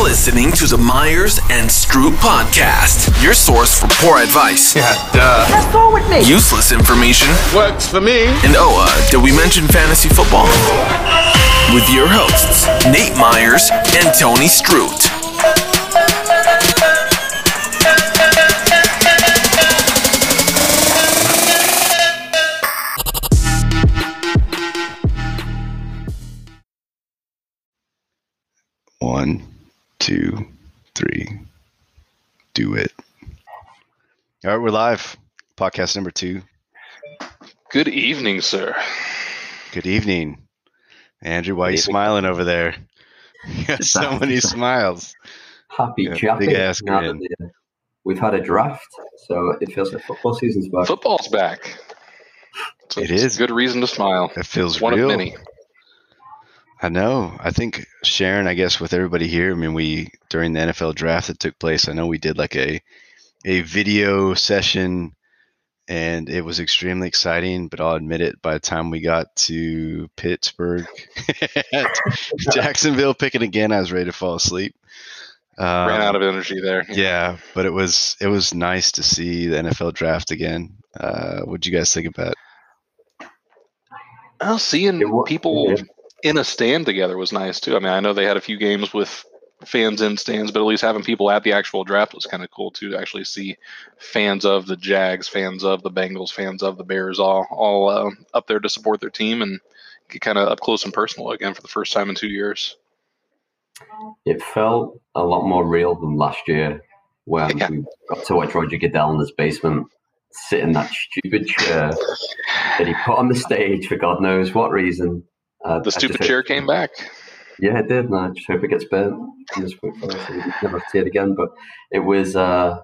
You're listening to the Myers and Stroop podcast, your source for poor advice. Yeah, duh. Let's go with me. Useless information. Works for me. And oh, uh, did we mention fantasy football? With your hosts, Nate Myers and Tony Stroop. One, two, three. Do it. All right, we're live. Podcast number two. Good evening, sir. Good evening. Andrew, why are you Evening. smiling over there? You got so many smiles. Happy Yeah, big ass grin. Uh, we've had a draft, so it feels like football season's back. Football's back. So it's a good reason to smile. It feels One real. of many. I know. I think Sharon, I guess with everybody here, I mean we during the NFL draft that took place, I know we did like a a video session and it was extremely exciting, but I'll admit it, by the time we got to Pittsburgh Jacksonville picking again, I was ready to fall asleep. Um, Ran out of energy there. yeah, but it was it was nice to see the NFL draft again. Uh, what'd you guys think about? it? Well, seeing It wa- people yeah. In a stand together was nice too. I mean, I know they had a few games with fans in stands, but at least having people at the actual draft was kind of cool too. To actually see fans of the Jags, fans of the Bengals, fans of the Bears, all all uh, up there to support their team and get kind of up close and personal again for the first time in two years. It felt a lot more real than last year when Yeah. we got to watch Roger Goodell in his basement sit in that stupid chair that he put on the stage for God knows what reason. Uh, The stupid chair came back. Yeah, it did, and I just hope it gets burnt. never see it again. But it was, uh,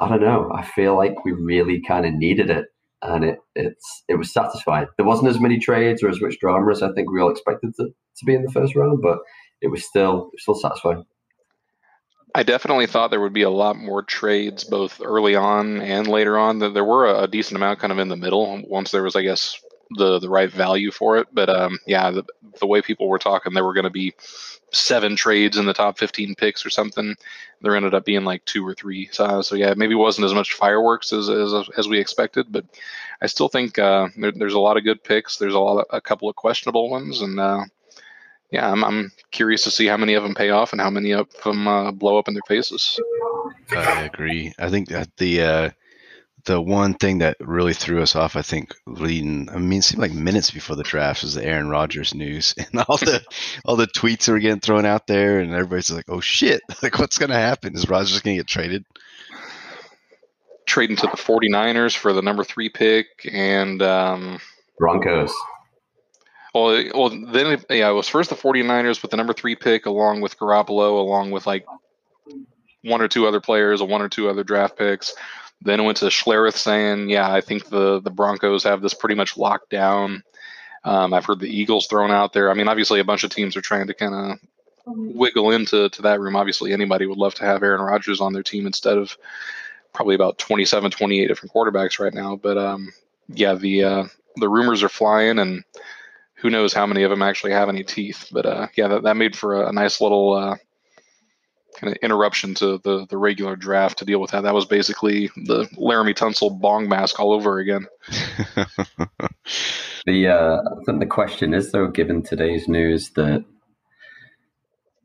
I don't know. I feel like we really kind of needed it, and it it's it was satisfying. There wasn't as many trades or as much drama as I think we all expected to, to be in the first round, but it was still it was still satisfying. I definitely thought there would be a lot more trades both early on and later on. That there were a decent amount kind of in the middle once there was, I guess, the the right value for it. But um, yeah, the, the way people were talking, there were going to be seven trades in the top 15 picks or something. There ended up being like two or three. So, so yeah, maybe it wasn't as much fireworks as as, as we expected, but I still think uh, there, there's a lot of good picks. There's a lot, a couple of questionable ones, and uh, yeah, I'm, I'm curious to see how many of them pay off and how many of them uh, blow up in their faces. I agree. I think that the uh, the one thing that really threw us off, I think, leading, I mean, it seemed like minutes before the draft was the Aaron Rodgers news and all the all the tweets were getting thrown out there, and everybody's like, "Oh shit! Like, what's gonna happen? Is Rodgers gonna get traded?" trading to the 49ers for the number three pick and um, Broncos. well, well then yeah it was first the 49ers with the number three pick along with Garoppolo along with like one or two other players or one or two other draft picks then it went to Schlereth saying yeah I think the the Broncos have this pretty much locked down. Um, I've heard the Eagles thrown out there. I mean obviously a bunch of teams are trying to kind of wiggle into to that room. Obviously anybody would love to have Aaron Rodgers on their team instead of probably about 27 28 different quarterbacks right now. But um yeah the uh the rumors are flying and who knows how many of them actually have any teeth. But uh yeah that, that made for a, a nice little uh kind of interruption to the the regular draft to deal with that. That was basically the laremy tunsil bong mask all over again. The uh, I think the question is though, given today's news, that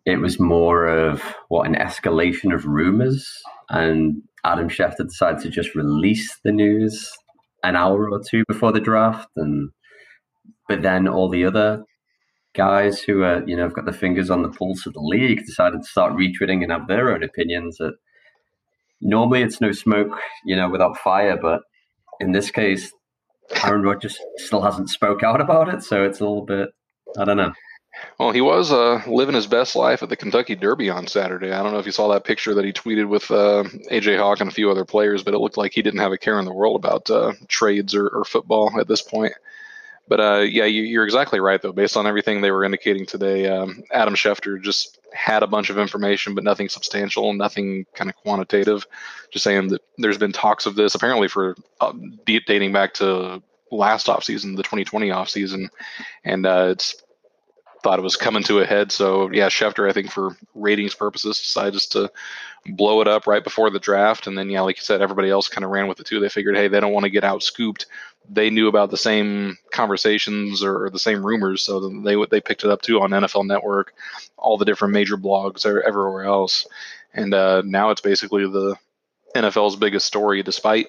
it was more of what an escalation of rumors, and Adam Schefter decided to just release the news an hour or two before the draft, and but then all the other guys who are you know have got their fingers on the pulse of the league decided to start retweeting and have their own opinions. That normally it's no smoke, you know, without fire, but in this case, Aaron Rodgers still hasn't spoke out about it, so it's a little bit. I don't know. well he was uh living his best life at the kentucky derby on saturday i don't know if you saw that picture that he tweeted with uh aj hawk and a few other players but it looked like he didn't have a care in the world about uh trades or, or football at this point But uh, yeah, you, you're exactly right, though. Based on everything they were indicating today, um, Adam Schefter just had a bunch of information, but nothing substantial, nothing kind of quantitative. Just saying that there's been talks of this apparently for uh, dating back to last offseason, the 2020 offseason, and uh, it's thought it was coming to a head. So yeah, Schefter, I think for ratings purposes, decided just to blow it up right before the draft, and then yeah, like you said, everybody else kind of ran with it too. They figured, hey, they don't want to get out scooped. They knew about the same conversations or the same rumors, so they they picked it up too on NFL Network, all the different major blogs or everywhere else, and uh, now it's basically the NFL's biggest story, despite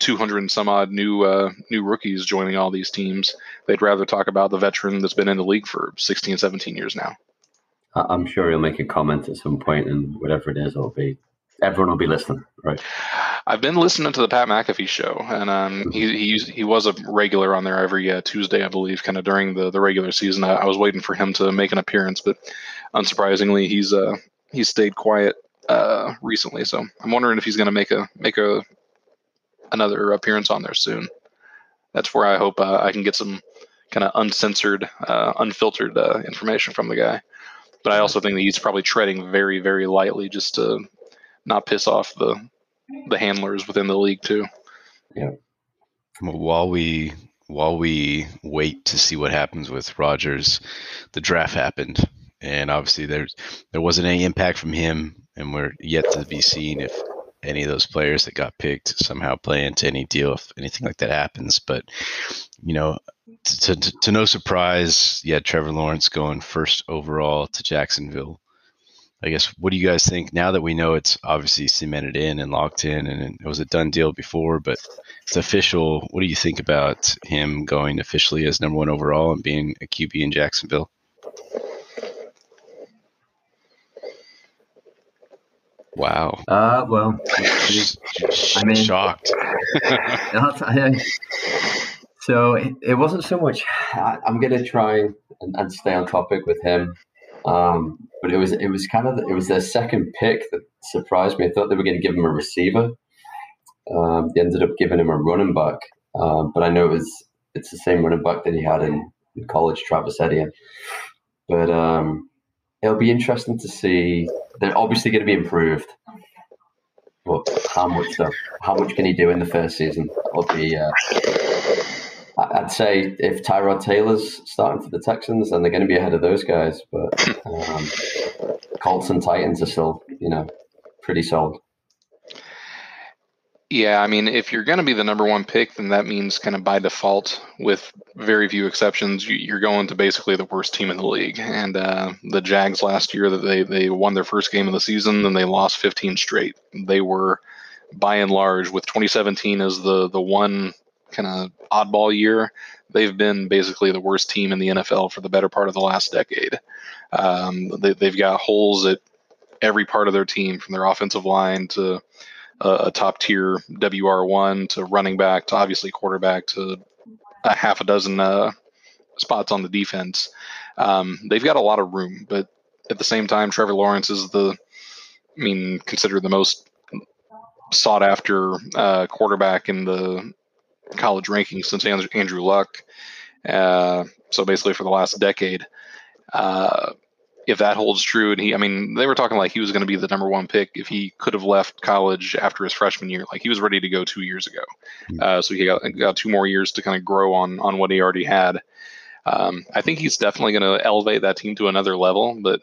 200 and some odd new uh, new rookies joining all these teams. They'd rather talk about the veteran that's been in the league for 16, 17 years now. I'm sure he'll make a comment at some point, and whatever it is, it'll be everyone will be listening, right? I've been listening to the Pat McAfee show, and um, he he, he was a regular on there every uh, Tuesday, I believe, kind of during the, the regular season. I, I, was waiting for him to make an appearance, but unsurprisingly, he's uh he's stayed quiet uh, recently. So I'm wondering if he's going to make a make a another appearance on there soon. That's where I hope uh, I can get some kind of uncensored, uh, unfiltered uh, information from the guy. But I also think that he's probably treading very, very lightly just to not piss off the the handlers within the league too. Yeah. While we while we wait to see what happens with Rodgers, the draft happened, and obviously there's there wasn't any impact from him, and we're yet to be seen if any of those players that got picked somehow play into any deal if anything like that happens. But you know, to, to, to no surprise, yeah, Trevor Lawrence going first overall to Jacksonville. I guess what do you guys think now that we know it's obviously cemented in and locked in and it was a done deal before, but it's official. What do you think about him going officially as number one overall and being a QB in Jacksonville? Wow. Uh, well, I mean, shocked. so it, it, wasn't so much. I, am going to try and, and, stay on topic with him. Um, but it was it was kind of it was their second pick that surprised me. I thought they were going to give him a receiver. Um, they ended up giving him a running back, um, but I know it was it's the same running back that he had in, in college, Travis Etienne. But um, it'll be interesting to see. They're obviously going to be improved, but how much though? How much can he do in the first season? That'll be. Uh, I'd say if Tyrod Taylor's starting for the Texans, then they're going to be ahead of those guys. But um, Colts and Titans are still, you know, pretty solid. Yeah, I mean, if you're going to be the number one pick, then that means kind of by default, with very few exceptions, you're going to basically the worst team in the league. And uh, the Jags last year, that they they won their first game of the season, then they lost 15 straight. They were, by and large, with 2017 as the the one kind of oddball year, they've been basically the worst team in the NFL for the better part of the last decade. Um, they, they've got holes at every part of their team, from their offensive line to a top tier WR1 to running back to obviously quarterback to a half a dozen uh, spots on the defense. Um, they've got a lot of room, but at the same time, Trevor Lawrence is the, I mean, considered the most sought after uh, quarterback in the college rankings since Andrew Luck. Uh, so basically, for the last decade. Uh, if that holds true, and he, I mean, they were talking like he was going to be the number one pick if he could have left college after his freshman year. Like he was ready to go two years ago, hmm. uh, so he got, got two more years to kind of grow on on what he already had. Um, I think he's definitely going to elevate that team to another level, but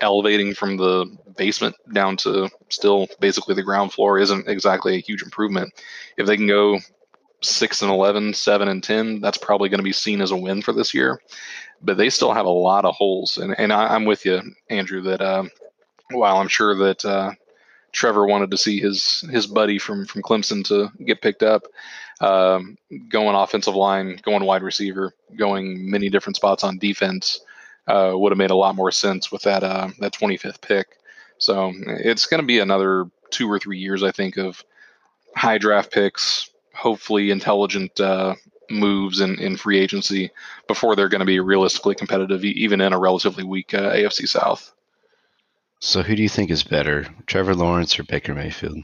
elevating from the basement down to still basically the ground floor isn't exactly a huge improvement. If they can go six and 11, 7 and 10, that's probably going to be seen as a win for this year but they still have a lot of holes. And, and I, am with you, Andrew, that um, while I'm sure that uh, Trevor wanted to see his his buddy from from Clemson to get picked up, um, going offensive line, going wide receiver, going many different spots on defense uh, would have made a lot more sense with that uh, that 25th pick. So it's going to be another two or three years, I think, of high draft picks, hopefully intelligent uh, moves in, in free agency before they're going to be realistically competitive, even in a relatively weak uh, AFC South. So, who do you think is better, Trevor Lawrence or Baker Mayfield?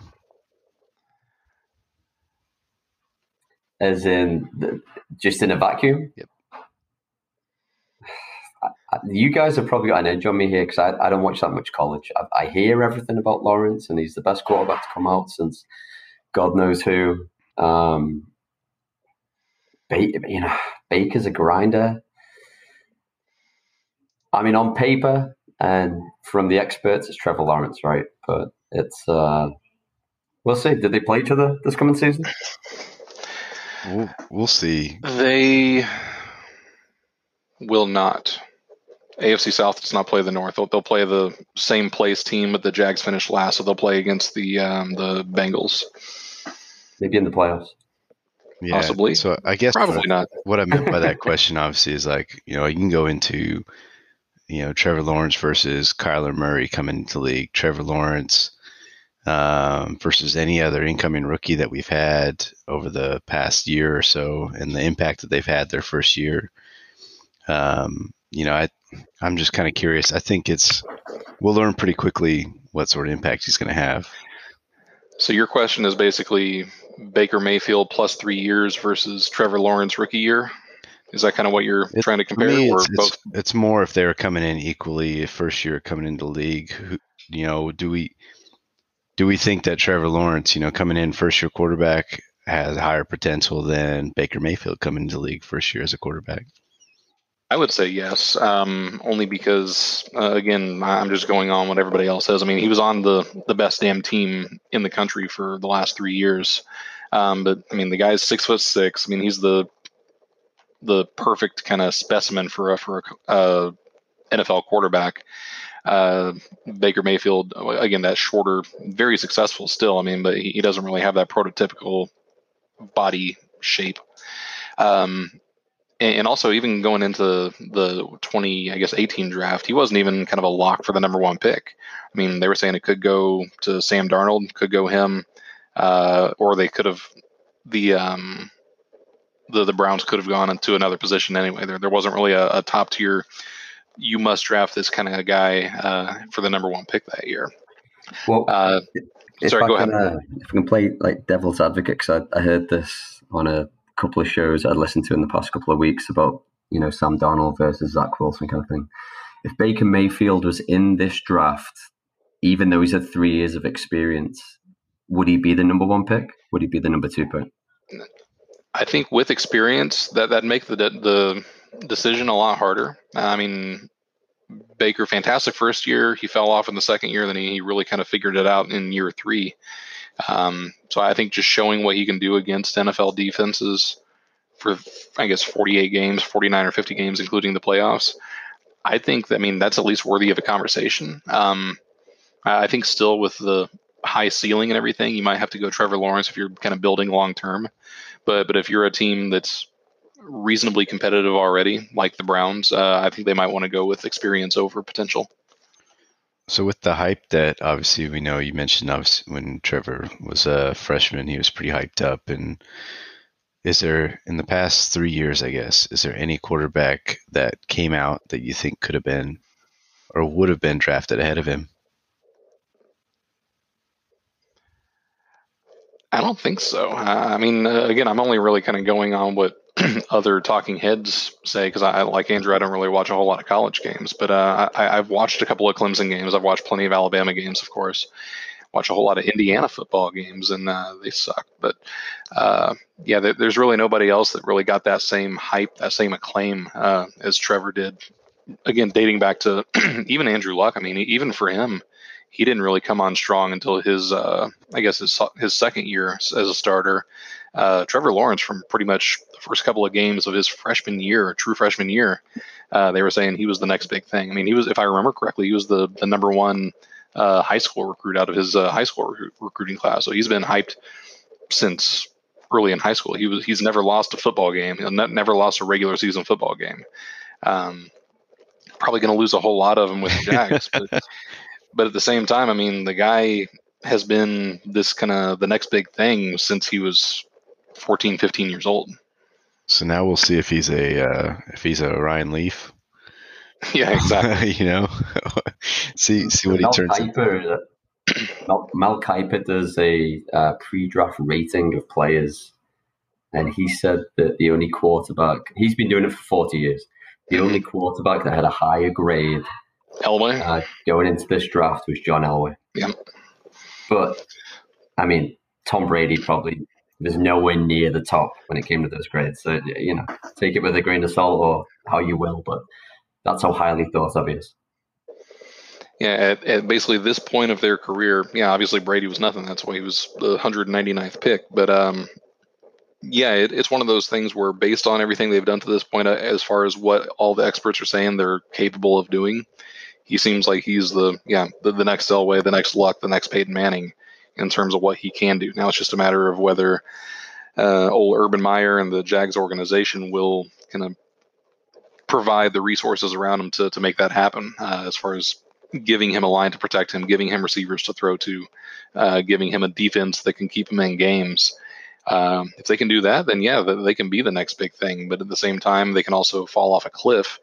As in, the, just in a vacuum? Yep. You guys have probably got an edge on me here because I, I don't watch that much college. I, I hear everything about Lawrence, and he's the best quarterback to come out since God knows who. Um, you know, Baker's a grinder. I mean, on paper and from the experts, it's Trevor Lawrence, right? But it's uh, we'll see. Did they play each other this coming season? We'll, we'll see. They will not. AFC South does not play the North. They'll, they'll play the same place team, but the Jags finished last, so they'll play against the um, the Bengals. Maybe in the playoffs. Yeah. Possibly. So I guess Probably the- not. what I meant by that question, obviously, is like you know you can go into you know Trevor Lawrence versus Kyler Murray coming into the league, Trevor Lawrence um, versus any other incoming rookie that we've had over the past year or so, and the impact that they've had their first year. Um, you know, I I'm just kind of curious. I think it's we'll learn pretty quickly what sort of impact he's going to have. So your question is basically Baker Mayfield plus three years versus Trevor Lawrence rookie year. Is that kind of what you're It- trying to compare, me, or it's, both? it's, it's more if they're coming in equally first year coming into the league. Who, you know, do we do we think that Trevor Lawrence, you know, coming in first year quarterback has higher potential than Baker Mayfield coming into the league first year as a quarterback? I would say yes, um, only because uh, again, I'm just going on what everybody else says. I mean, he was on the the best damn team in the country for the last three years. Um, but I mean, the guy's six foot six. I mean, he's the the perfect kind of specimen for a for a NFL quarterback. Uh, Baker Mayfield, again, that shorter, very successful still. I mean, but he, he doesn't really have that prototypical body shape. Um, and, also, even going into the 20, I guess, 18 draft, he wasn't even kind of a lock for the number one pick. I mean, they were saying it could go to Sam Darnold, could go him, uh, or they could have the um, the the Browns could have gone into another position anyway. There there wasn't really a, a top tier. You must draft this kind of a guy uh, for the number one pick that year. Well, Uh, sorry, I go can, ahead. Uh, if I can play like devil's advocate, because I, I heard this on a couple of shows I'd listened to in the past couple of weeks about you know Sam Darnold versus Zach Wilson kind of thing. If Baker Mayfield was in this draft, even though he's had three years of experience, would he be the number one pick? Would he be the number two pick? I think with experience, that that make the the decision a lot harder. I mean, Baker, fantastic first year. He fell off in the second year. Then he, he really kind of figured it out in year three. Um, so I think just showing what he can do against NFL defenses for, I guess, 48 games, 49 or 50 games, including the playoffs. I think, I mean, that's at least worthy of a conversation. Um, I think still with the high ceiling and everything, you might have to go Trevor Lawrence if you're kind of building long term. But but if you're a team that's reasonably competitive already, like the Browns, uh, I think they might want to go with experience over potential. So with the hype that obviously we know you mentioned when Trevor was a freshman, he was pretty hyped up. And is there in the past three years, I guess, is there any quarterback that came out that you think could have been or would have been drafted ahead of him? I don't think so. I mean, uh, again, I'm only really kind of going on what other talking heads say because I, like Andrew, I don't really watch a whole lot of college games, but uh, I, I've watched a couple of Clemson games. I've watched plenty of Alabama games, of course. Watch a whole lot of Indiana football games, and uh, they suck. But uh, yeah, there, there's really nobody else that really got that same hype, that same acclaim uh, as Trevor did. Again, dating back to even Andrew Luck. I mean, even for him, he didn't really come on strong until his, uh, I guess, his, his second year as a starter. Uh, Trevor Lawrence, from pretty much first couple of games of his freshman year, true freshman year, uh, they were saying he was the next big thing. I mean, he was, if I remember correctly, he was the, the number one uh, high school recruit out of his uh, high school recruit, recruiting class. So he's been hyped since early in high school. He was he's never lost a football game. Ne- never lost a regular season football game. Um, probably going to lose a whole lot of them with the Jags, but but at the same time, I mean, the guy has been this kind of the next big thing since he was 14, 15 years old. So now we'll see if he's a uh, if he's a Ryan Leaf. yeah, exactly. you know, see see what he Mel turns. into. Kiper, Mel, Mel Kiper does a uh, pre-draft rating of players, and he said that the only quarterback he's been doing it for forty years. The only quarterback that had a higher grade Elway. uh, going into this draft was John Elway. Yeah. But I mean, Tom Brady probably was nowhere near the top when it came to those grades. So you know, take it with a grain of salt or how you will. But That's how highly thought of he is. Yeah, at, at, basically this point of their career, yeah, obviously Brady was nothing. That's why he was the 199th pick. But um, yeah, it, it's one of those things where, based on everything they've done to this point, uh, as far as what all the experts are saying they're capable of doing, he seems like he's the yeah the, the next Elway, the next Luck, the next Peyton Manning in terms of what he can do. Now it's just a matter of whether uh, old Urban Meyer and the Jags organization will kind of provide the resources around him to, to make that happen uh, as far as giving him a line to protect him, giving him receivers to throw to, uh, giving him a defense that can keep him in games. Um, if they can do that, then yeah, they can be the next big thing. But at the same time, they can also fall off a cliff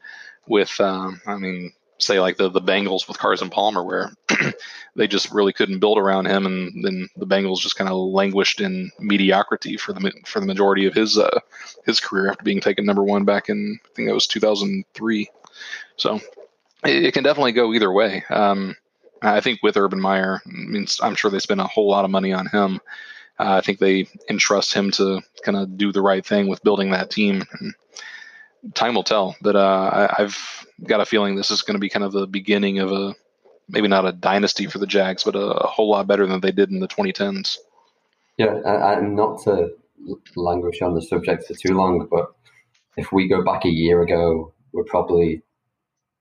with, um, I mean, say like the the Bengals with Carson Palmer, where they just really couldn't build around him, and then the Bengals just kind of languished in mediocrity for the for the majority of his uh, his career after being taken number one back in I think that was 2003. So it, it can definitely go either way. Um, I think with Urban Meyer, I mean, I'm sure they spend a whole lot of money on him. Uh, I think they entrust him to kind of do the right thing with building that team. And time will tell, but uh, I, have got a feeling this is going to be kind of the beginning of a maybe not a dynasty for the Jags, but a, a whole lot better than they did in the 2010s. Yeah, and not to languish on the subject for too long, but if we go back a year ago, we're probably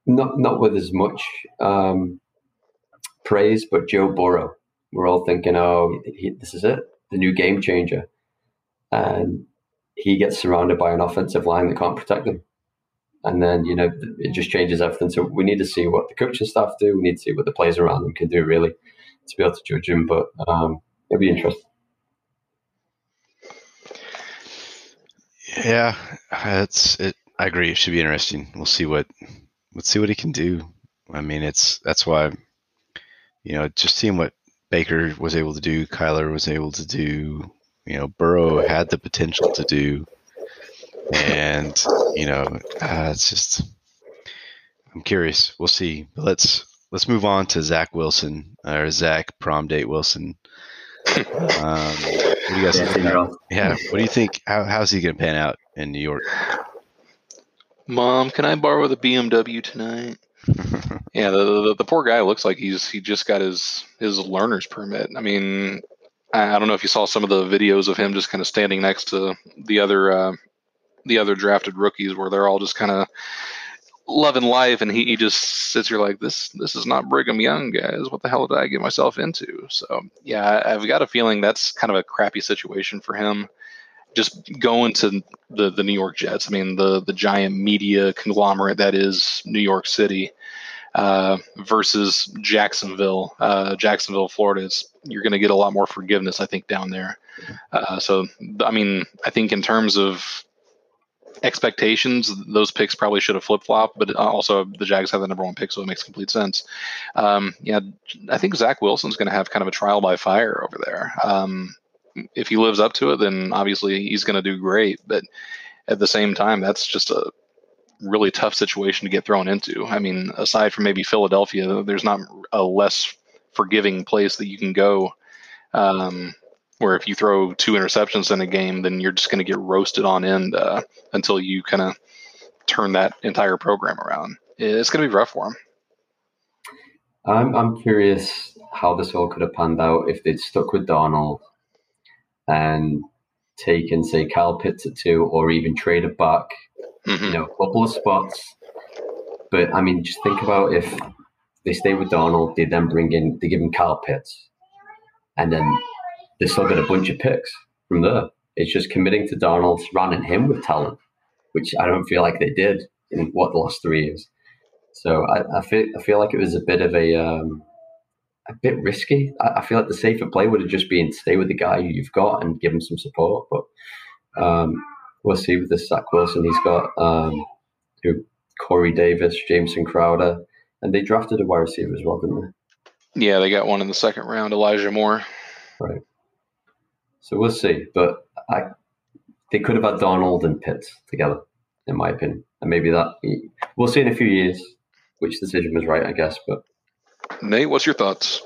not not with as much um, praise, but Joe Burrow. We're all thinking, oh, he, this is it, the new game changer, and he gets surrounded by an offensive line that can't protect him. And then, you know, it just changes everything. So we need to see what the coaching staff do. We need to see what the players around them can do, really, to be able to judge him. But um, it'll be interesting. Yeah, it's it. I agree. It should be interesting. We'll see what let's see what he can do. I mean, it's that's why you know just seeing what Baker was able to do, Kyler was able to do. You know, Burrow had the potential to do, and you know, uh, it's just I'm curious. We'll see. But let's let's move on to Zach Wilson or Zach Prom Date Wilson. Um, what do you guys think? Yeah, what do you think? How, how's he going to pan out in New York? Mom, can I borrow the BMW tonight? yeah, the, the, the poor guy looks like he's he just got his his learner's permit. I mean, I, I don't know if you saw some of the videos of him just kind of standing next to the other uh, the other drafted rookies, where they're all just kind of loving life, and he, he just sits here like this. This is not Brigham Young, guys. What the hell did I get myself into? So yeah, I've got a feeling that's kind of a crappy situation for him just going to the the New York Jets. I mean, the the giant media conglomerate that is New York City uh, versus Jacksonville. Uh, Jacksonville, Florida is you're going to get a lot more forgiveness, I think, down there. Uh, so, I mean, I think in terms of expectations, those picks probably should have flip flopped, but also the Jags have the number one pick, so it makes complete sense. Um, yeah, I think Zach Wilson's going to have kind of a trial by fire over there. Um, if he lives up to it, then obviously he's going to do great. But at the same time, that's just a really tough situation to get thrown into. I mean, aside from maybe Philadelphia, there's not a less forgiving place that you can go. Um, where if you throw two interceptions in a game, then you're just going to get roasted on end uh, until you kind of turn that entire program around. It's going to be rough for him. I'm I'm curious how this all could have panned out if they'd stuck with Darnold and taken, say, Kyle Pitts at two, or even traded back, mm-hmm. you know, a couple of spots. But I mean, just think about if they stay with Darnold, they then bring in, they give him Kyle Pitts, and then they still get a bunch of picks from there. It's just committing to Darnold, surrounding him with talent, which I don't feel like they did in what the last three years. So I, I feel I feel like it was a bit of a um, a bit risky. I, I, feel like the safer play would have just been stay with the guy you've got and give him some support. But um, we'll see with this Zach Wilson. He's got um, Corey Davis, Jameson Crowder, and they drafted a wide receiver as well, didn't they? Yeah, they got one in the second round, Elijah Moore. Right. So we'll see. But I, they could have had Darnold and Pitts together, in my opinion. And maybe that we'll see in a few years which decision was right, I guess. But Nate, what's your thoughts?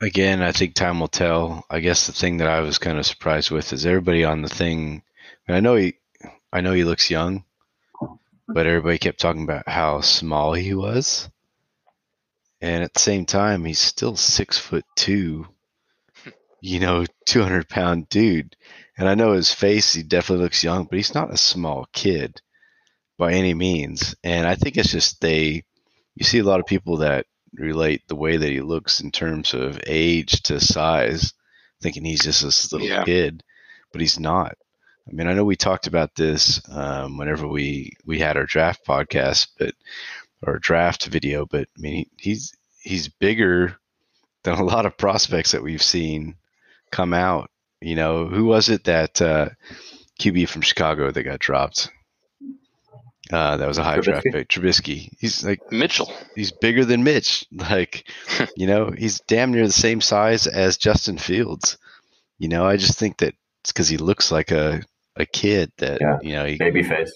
Again, I think time will tell. I guess the thing that I was kind of surprised with is everybody on the thing. I know he, I know he looks young, but everybody kept talking about how small he was. And at the same time, he's still six foot two, you know, 200 pound dude. And I know his face, he definitely looks young, but he's not a small kid by any means. And I think it's just they, you see a lot of people that relate the way that he looks in terms of age to size, thinking he's just this little Yeah. kid, but he's not. I mean, I know we talked about this um, whenever we we had our draft podcast, but or draft video, but I mean, he, he's he's bigger than a lot of prospects that we've seen come out. You know, who was it that uh, QB from Chicago that got dropped? Uh, that was a high draft pick, Trubisky. He's like Mitchell. he's bigger than Mitch. Like, you know, he's damn near the same size as Justin Fields. You know, I just think that it's because he looks like a a kid that Yeah. you know. He, Babyface.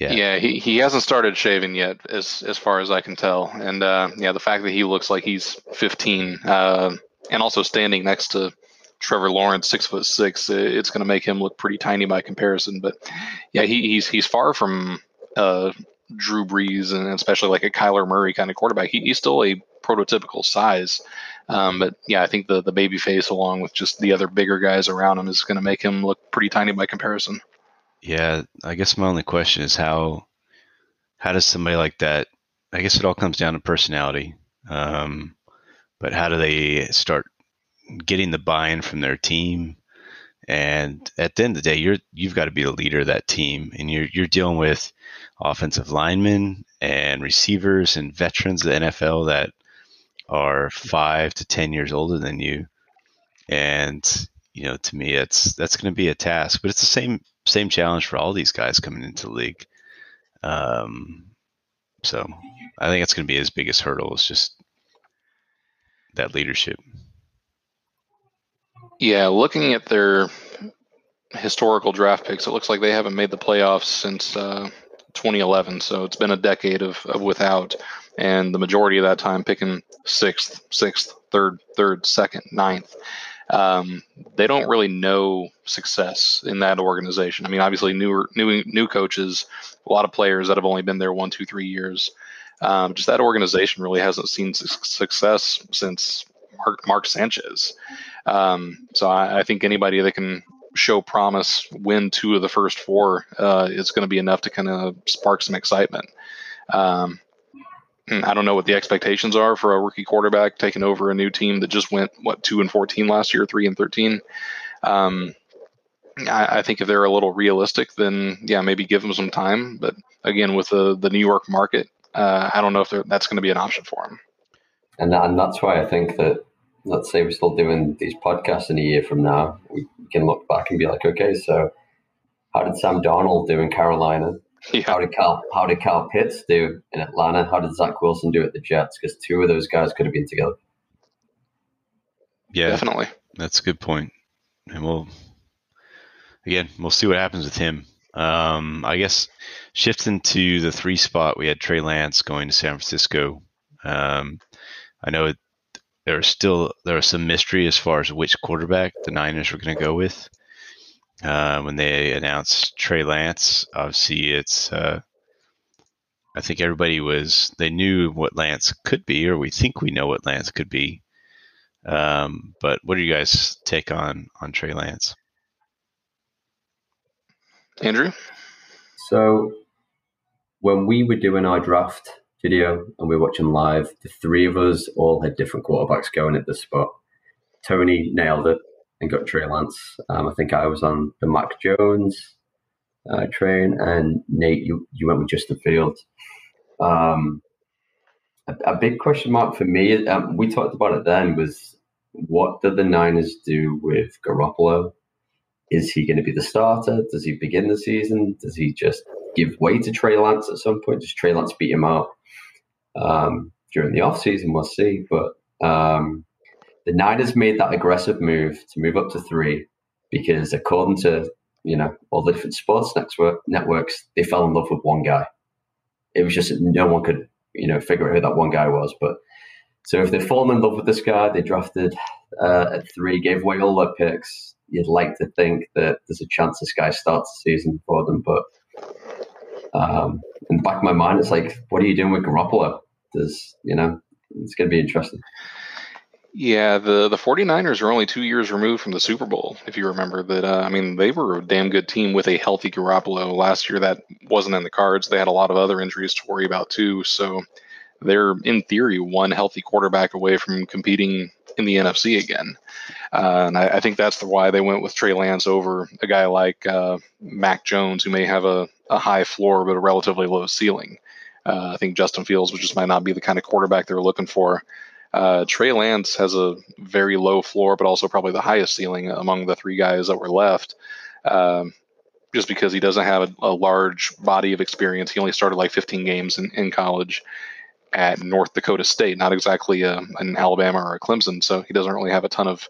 Yeah. Yeah, he, he hasn't started shaving yet, as as far as I can tell. And uh, yeah, the fact that he looks like he's 15, uh, and also standing next to Trevor Lawrence, six foot six, it's going to make him look pretty tiny by comparison. But yeah, he, he's he's far from uh, Drew Brees and especially like a Kyler Murray kind of quarterback. He, he's still a prototypical size. Um, but yeah, I think the the baby face along with just the other bigger guys around him is going to make him look pretty tiny by comparison. Yeah, I guess my only question is how how does somebody like that? I guess it all comes down to personality. Um, but how do they start getting the buy-in from their team? And at the end of the day, you're you've got to be the leader of that team, and you're you're dealing with offensive linemen and receivers and veterans of the NFL that are five to ten years older than you. And you know, to me, it's that's going to be a task, but it's the same same challenge for all these guys coming into the league. Um, so I think it's going to be his biggest hurdle is just that leadership. Yeah, looking at their historical draft picks, it looks like they haven't made the playoffs since uh, 2011. So it's been a decade of, of without, and the majority of that time picking sixth, sixth, third, third, second, ninth. Um, they don't really know success in that organization. I mean, obviously, newer, new, new coaches, a lot of players that have only been there one, two, three years. Um, just that organization really hasn't seen su- success since Mark, Mark Sanchez. Um, so I, I think anybody that can show promise, win two of the first four, uh, is going to be enough to kind of spark some excitement. Um, I don't know what the expectations are for a rookie quarterback taking over a new team that just went what two and fourteen last year, three and thirteen. Um, I, I think if they're a little realistic, then yeah, maybe give them some time. But again, with the the New York market, uh, I don't know if that's going to be an option for them. And and that's why I think that let's say we're still doing these podcasts in a year from now, we can look back and be like, okay, so how did Sam Darnold do in Carolina? Yeah, How did Cal How did Kyle Pitts do in Atlanta? How did Zach Wilson do at the Jets? Because two of those guys could have been together. Yeah, definitely. that's a good point. And we'll again, we'll see what happens with him. Um, I guess shifting to the three spot, we had Trey Lance going to San Francisco. Um, I know it, there was still there was some mystery as far as which quarterback the Niners were going to go with. Uh, when they announced Trey Lance, obviously it's uh, I think everybody was they knew what Lance could be, or we think we know what Lance could be. Um, but what do you guys take on on Trey Lance? Andrew. So when we were doing our draft video and we were watching live, the three of us all had different quarterbacks going at this spot. Tony nailed it and got Trey Lance. Um, I think I was on the Mac Jones uh, train, and Nate, you, you went with Justin Fields. Um, a, a big question mark for me, um, we talked about it then, was what did the Niners do with Garoppolo? Is he going to be the starter? Does he begin the season? Does he just give way to Trey Lance at some point? Does Trey Lance beat him out um, during the offseason? We'll see. But um, the Niners made that aggressive move to move up to three because, according to you know all the different sports network, networks, they fell in love with one guy. It was just no one could you know figure out who that one guy was. But so if they've fallen in love with this guy, they drafted uh, at three, gave away all their picks. You'd like to think that there's a chance this guy starts the season for them, but um, in the back of my mind, it's like, what are you doing with Garoppolo? Does you know, it's going to be interesting. Yeah, the the 49ers are only two years removed from the Super Bowl. If you remember that, uh, I mean, they were a damn good team with a healthy Garoppolo last year. That wasn't in the cards. They had a lot of other injuries to worry about too. So they're in theory one healthy quarterback away from competing in the NFC again. Uh, and I, I, think that's the why they went with Trey Lance over a guy like uh, Mac Jones, who may have a, a high floor but a relatively low ceiling. Uh, I think Justin Fields just might not be the kind of quarterback they're looking for. Uh, Trey Lance has a very low floor, but also probably the highest ceiling among the three guys that were left. Um, just because he doesn't have a, a, large body of experience. He only started like 15 games in, in college at North Dakota State, not exactly a, uh, an Alabama or a Clemson. So he doesn't really have a ton of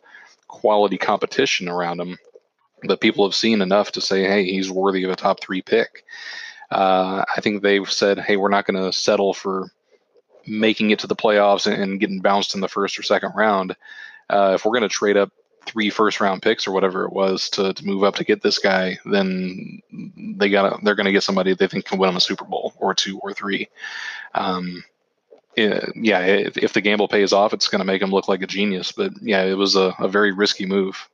quality competition around him. But people have seen enough to say, hey, he's worthy of a top three pick. Uh, I think they've said, hey, we're not going to settle for making it to the playoffs and, getting bounced in the first or second round. Uh, if we're going to trade up three first round picks or whatever it was to, to move up to get this guy, then they got they're going to get somebody they think can win them a Super Bowl or two or three. Um, yeah, if, if, the gamble pays off, it's going to make him look like a genius. But yeah, it was a, a very risky move.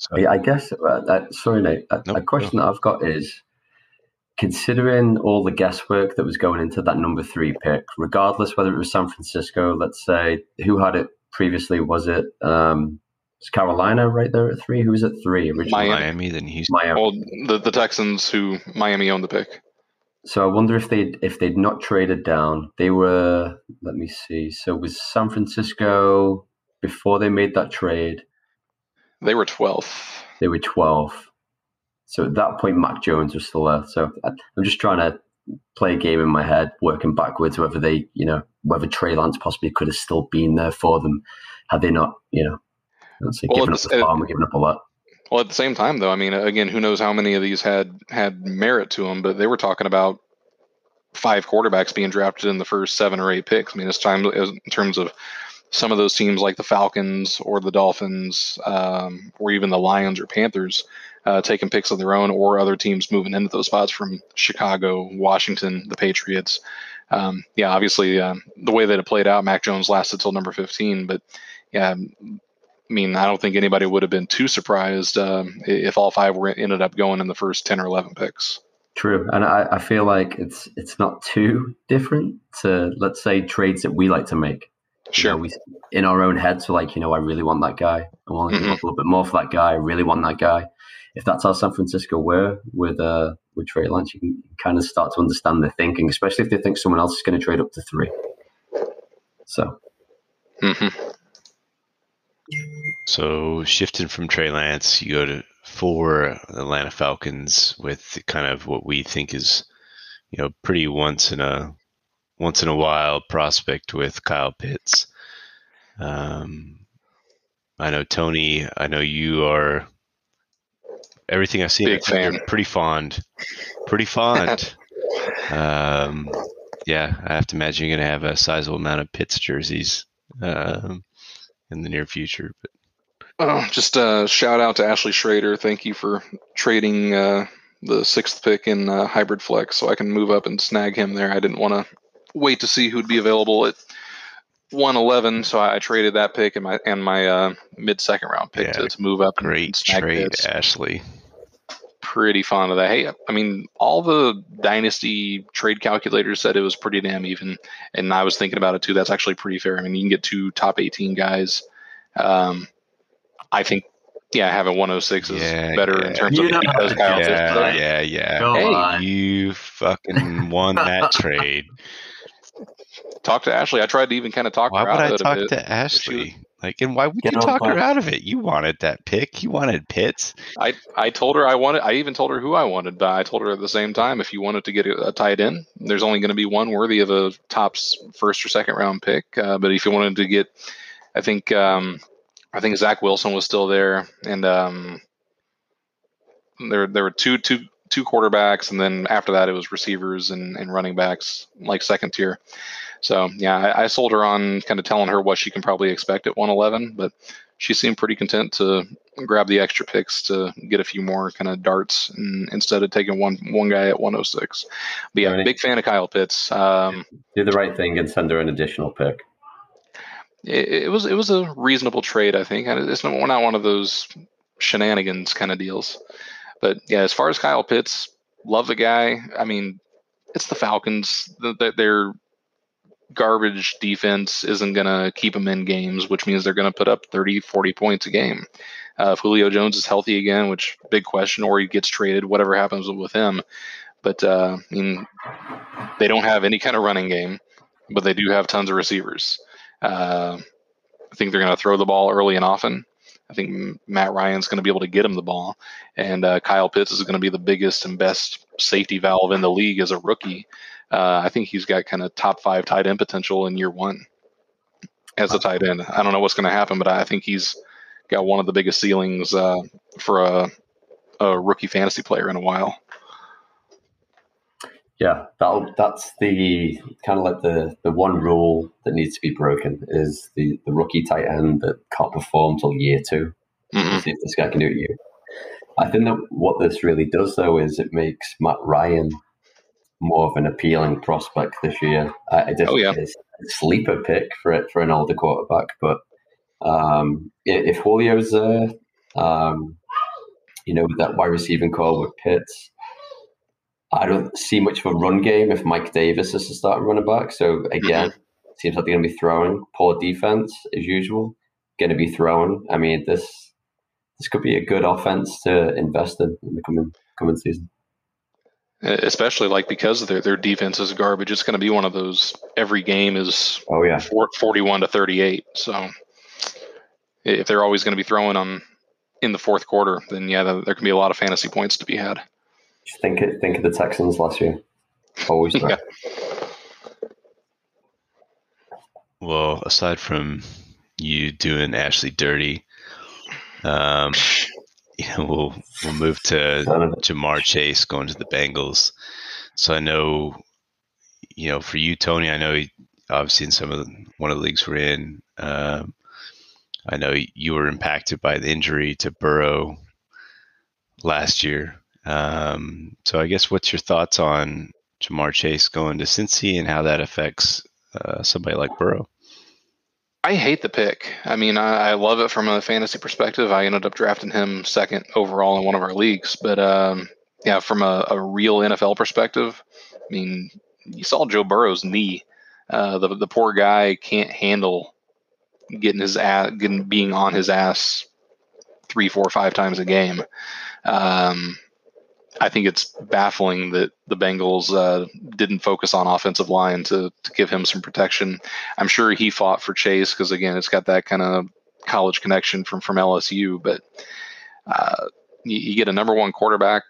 So, I guess uh, that, sorry, Nate. A, nope, a question no. that I've got is considering all the guesswork that was going into that number three pick, regardless whether it was San Francisco, let's say, who had it previously? Was it um, was Carolina right there at three? Who was at three originally? Miami, Miami then Houston. Miami. Well, the, the Texans, who Miami owned the pick. So I wonder if they if they'd not traded down, they were. Let me see. So was San Francisco before they made that trade? They were 12th. They were 12th. So at that point, Mac Jones was still there. So I'm just trying to play a game in my head, working backwards, whether they, you know, whether Trey Lance possibly could have still been there for them had they not, you know, let's say, well, given up the farm, or given up a lot. Well, at the same time, though, I mean, again, who knows how many of these had had merit to them? But they were talking about five quarterbacks being drafted in the first seven or eight picks. I mean, it's time in terms of some of those teams like the Falcons or the Dolphins um, or even the Lions or Panthers uh, taking picks of their own or other teams moving into those spots from Chicago, Washington, the Patriots. Um, yeah, obviously, uh, the way that it played out, Mac Jones lasted till number 15. But yeah, I mean, I don't think anybody would have been too surprised um, if all five were ended up going in the first 10 or 11 picks. True, and I, I feel like it's it's not too different to let's say trades that we like to make. Sure. You know, we in our own heads, so like you know, I really want that guy. I want to mm-hmm. give up a little bit more for that guy. I really want that guy if that's how San Francisco were with uh, with Trey Lance, you can kind of start to understand their thinking, especially if they think someone else is going to trade up to three. So. Mm-hmm. So shifting from Trey Lance, you go to four Atlanta Falcons with kind of what we think is, you know, pretty once in a once in a while prospect with Kyle Pitts. Um, I know Tony. I know you are everything I've seen, Big fan. pretty fond. Pretty fond. um, yeah, I have to imagine you're going to have a sizable amount of Pitts jerseys um, in the near future. But oh, just a shout out to Ashley Schrader. Thank you for trading uh, the sixth pick in uh, hybrid flex, so I can move up and snag him there. I didn't want to wait to see who'd be available at 111, so I, I traded that pick and my and my uh, mid second round pick yeah, to, to, move up. Great and trade, Ashley pretty fond of that. Hey, I mean, all the dynasty trade calculators said it was pretty damn even, and I was thinking about it too. That's actually pretty fair. I mean, you can get two top 18 guys. Um, I think, yeah, having 106 is yeah, better yeah. in terms of yeah, yeah, yeah, yeah. hey, on. you fucking won that trade. Talk to Ashley. I tried to even kind of talk Why her out of it. Why would I talk to Ashley? Like, and why would Get you talk her out of it? You wanted that pick. You wanted Pitts. I, I told her I wanted. I even told her who I wanted. But I told her at the same time, if you wanted to get a, a tight end, there's only going to be one worthy of a top first or second round pick. Uh, but if you wanted to get, I think, um, I think Zach Wilson was still there, and um, there there were two two two quarterbacks, and then after that it was receivers and, and running backs, like second tier. So yeah, I, I sold her on kind of telling her what she can probably expect at 111, but she seemed pretty content to grab the extra picks to get a few more kind of darts and, instead of taking one one guy at 106. But yeah, Right. big fan of Kyle Pitts. Um, Do the right thing and send her an additional pick. it, it was it was a reasonable trade, I think. And It's not, we're not one of those shenanigans kind of deals. But yeah, as far as Kyle Pitts, love the guy. I mean, it's the Falcons. Th- th- Their garbage defense isn't going to keep them in games, which means they're going to put up 30, 40 points a game. Uh, if Julio Jones is healthy again, which big question, or he gets traded, whatever happens with him. But uh, I mean, they don't have any kind of running game, but they do have tons of receivers. Uh, I think they're going to throw the ball early and often. I think Matt Ryan's going to be able to get him the ball, and uh, Kyle Pitts is going to be the biggest and best safety valve in the league as a rookie. Uh, I think he's got kind of top five tight end potential in year one as a tight end. I don't know what's going to happen, but I think he's got one of the biggest ceilings uh, for a, a rookie fantasy player in a while. Yeah, that that's the kind of like the the one rule that needs to be broken is the the rookie tight end that can't perform till year two. Mm-mm. See if this guy can do it year. I think that what this really does though is it makes Matt Ryan more of an appealing prospect this year. Uh, it Oh, yeah. is a sleeper pick for it for an older quarterback, but um, if Julio's there, um, you know, with that wide receiving core with Pitts. I don't see much of a run game if Mike Davis is the starting running back. So again, mm-hmm. seems like they're going to be throwing. Poor defense as usual. Going to be throwing. I mean, this this could be a good offense to invest in in the coming coming season. Especially like because their their defense is garbage, it's going to be one of those. Every game is Oh yeah, four- 41 to 38. So if they're always going to be throwing on in the fourth quarter, then yeah, there can be a lot of fantasy points to be had. Think it, think of the Texans last year. Always Yeah. Well, aside from you doing Ashley dirty, um, you know, we'll we'll move to Ja'Marr Chase going to the Bengals. So I know, you know, for you, Tony, I know obviously in some of the, one of the leagues we're in, um, I know you were impacted by the injury to Burrow last year. Um, so I guess what's your thoughts on Ja'Marr Chase going to Cincy and how that affects uh, somebody like Burrow? I hate the pick. I mean, I, I love it from a fantasy perspective. I ended up drafting him second overall in one of our leagues. But um, yeah, from a, a real NFL perspective, I mean, you saw Joe Burrow's knee. Uh, the the poor guy can't handle getting his ass, getting being on his ass three, four, five times a game. Um, I think it's baffling that the Bengals uh, didn't focus on offensive line to, to give him some protection. I'm sure he fought for Chase because again, it's got that kind of college connection from from LSU. But uh, you, you get a number one quarterback,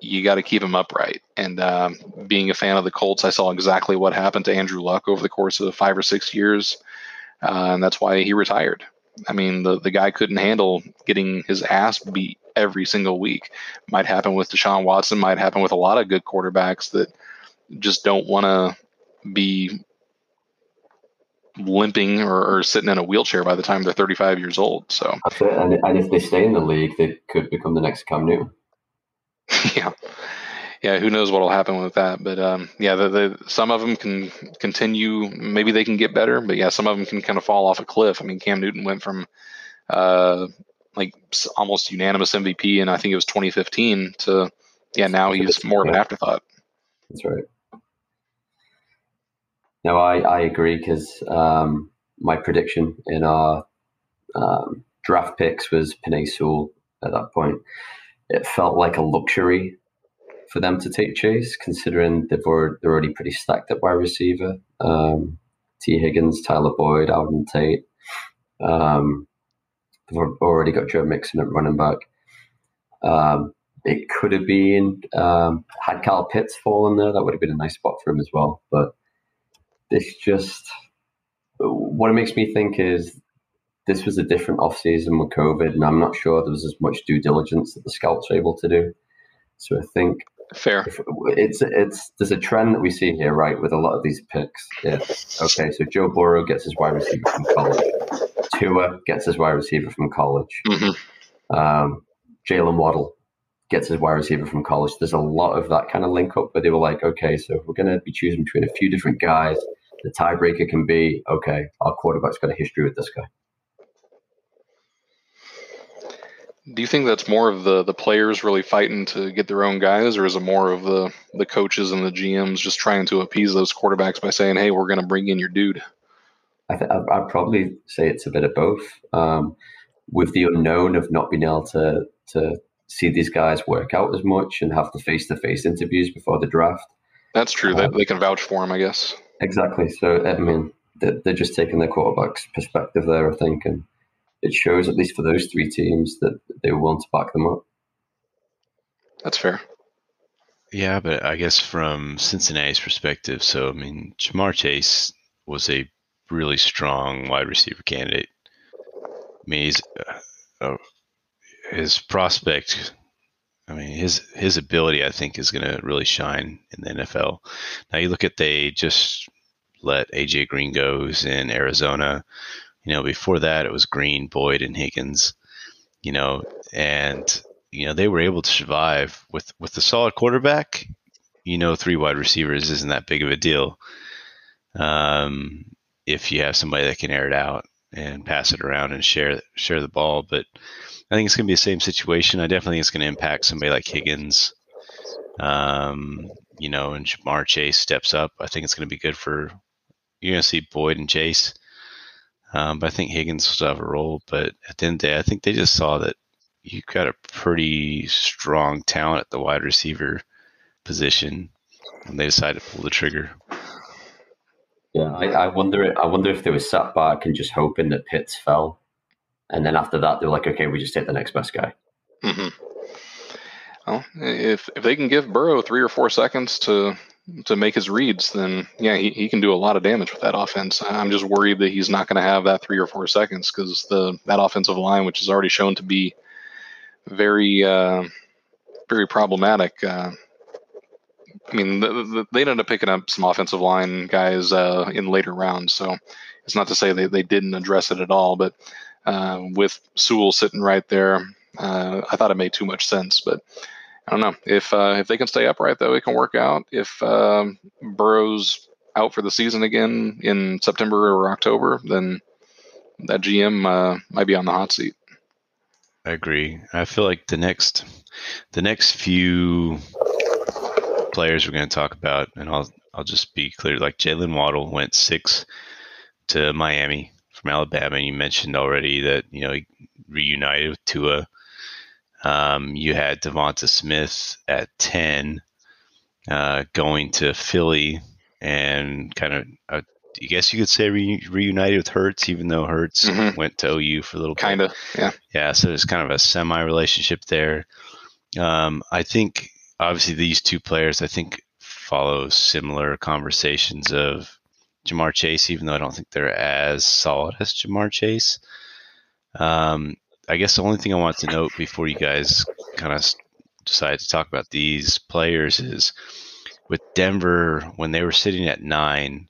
you got to keep him upright. And um, being a fan of the Colts, I saw exactly what happened to Andrew Luck over the course of five or six years, uh, and that's why he retired. I mean, the the guy couldn't handle getting his ass beat every single week. Might happen with Deshaun Watson. Might happen with a lot of good quarterbacks that just don't want to be limping or, or sitting in a wheelchair by the time they're 35 years old. So That's it. And, and if they stay in the league, they could become the next Cam Newton. yeah, yeah. Who knows what will happen with that? But um, yeah, the, the, some of them can continue. Maybe they can get better, but yeah, some of them can kind of fall off a cliff. I mean, Cam Newton went from uh, like almost unanimous MVP, and I think it was 2015 to yeah, now he's more of an afterthought. That's right. No, I, I agree because um, my prediction in our um, draft picks was Penei Sewell at that point. It felt like a luxury for them to take Chase, considering they've already, they're already pretty stacked at wide receiver. Um, Tee Higgins, Tyler Boyd, Auden Tate. Um, they've already got Joe Mixon at running back. Um, it could have been um, had Kyle Pitts fallen there. That would have been a nice spot for him as well. But this just what it makes me think is this was a different offseason with COVID, and I'm not sure there was as much due diligence that the scouts were able to do. So I think Fair. if it's it's there's a trend that we see here, right, with a lot of these picks. It's okay. So Joe Burrow gets his wide receiver from college. Tua gets his wide receiver from college. Mm-hmm. Um, Jalen Waddle gets his wide receiver from college. There's a lot of that kind of link up where they were like, okay, so we're going to be choosing between a few different guys. The tiebreaker can be, okay, our quarterback's got a history with this guy. Do you think that's more of the the players really fighting to get their own guys, or is it more of the the coaches and the GMs just trying to appease those quarterbacks by saying, "Hey, we're going to bring in your dude"? I th- I'd probably say it's a bit of both. Um, with the unknown of not being able to to see these guys work out as much and have the face to face interviews before the draft. That's true. Um, they, they can vouch for him, I guess. Exactly. So I mean, they're, they're just taking their quarterback's perspective there, I think, and it shows at least for those three teams that they want to back them up. That's fair. Yeah, but I guess from Cincinnati's perspective, so I mean, Ja'Marr Chase was a really strong wide receiver candidate. I mean, he's uh, uh, his prospect. I mean, his his ability, I think, is going to really shine in the NFL. Now you look at they just let AJ Green goes in Arizona. You know, before that it was Green, Boyd, and Higgins. You know, and you know they were able to survive with with a solid quarterback. You know, three wide receivers isn't that big of a deal. Um, if you have somebody that can air it out and pass it around and share share the ball, but I think it's going to be the same situation. I definitely think it's going to impact somebody like Higgins. Um, you know, and Ja'Marr Chase steps up. I think it's going to be good for you're going to see Boyd and Chase. Um, but I think Higgins will have a role. But at the end of the day, I think they just saw that you've got a pretty strong talent at the wide receiver position, and they decided to pull the trigger. Yeah, I, I wonder. I wonder if they were sat back and just hoping that Pitts fell, and then after that they're like, okay, we just take the next best guy. hmm Well, if if they can give Burrow three or four seconds to to make his reads, then yeah, he, he can do a lot of damage with that offense. I'm just worried that he's not going to have that three or four seconds because the that offensive line, which is already shown to be very uh, very problematic. Uh, I mean, the, the, they ended up picking up some offensive line guys uh, in later rounds, so it's not to say they, they didn't address it at all. But uh, with Sewell sitting right there, uh, I thought it made too much sense. But I don't know if uh, if they can stay upright, though, it can work out. If um, Burrow's out for the season again in September or October, then that GM uh, might be on the hot seat. I agree. I feel like the next the next few players we're going to talk about, and I'll I'll just be clear. Like Jaylen Waddle went six to Miami from Alabama, and you mentioned already that you know he reunited with Tua. Um, you had Devonta Smith at ten, uh, going to Philly, and kind of uh, I guess you could say re- reunited with Hurts, even though Hurts Mhm. went to OU for a little bit. Kind of, yeah. Yeah, so there's kind of a semi relationship there. Um, I think obviously these two players, I think, follow similar conversations of Ja'Marr Chase, even though I don't think they're as solid as Ja'Marr Chase. Um, I guess the only thing I want to note before you guys kind of decide to talk about these players is with Denver, when they were sitting at nine,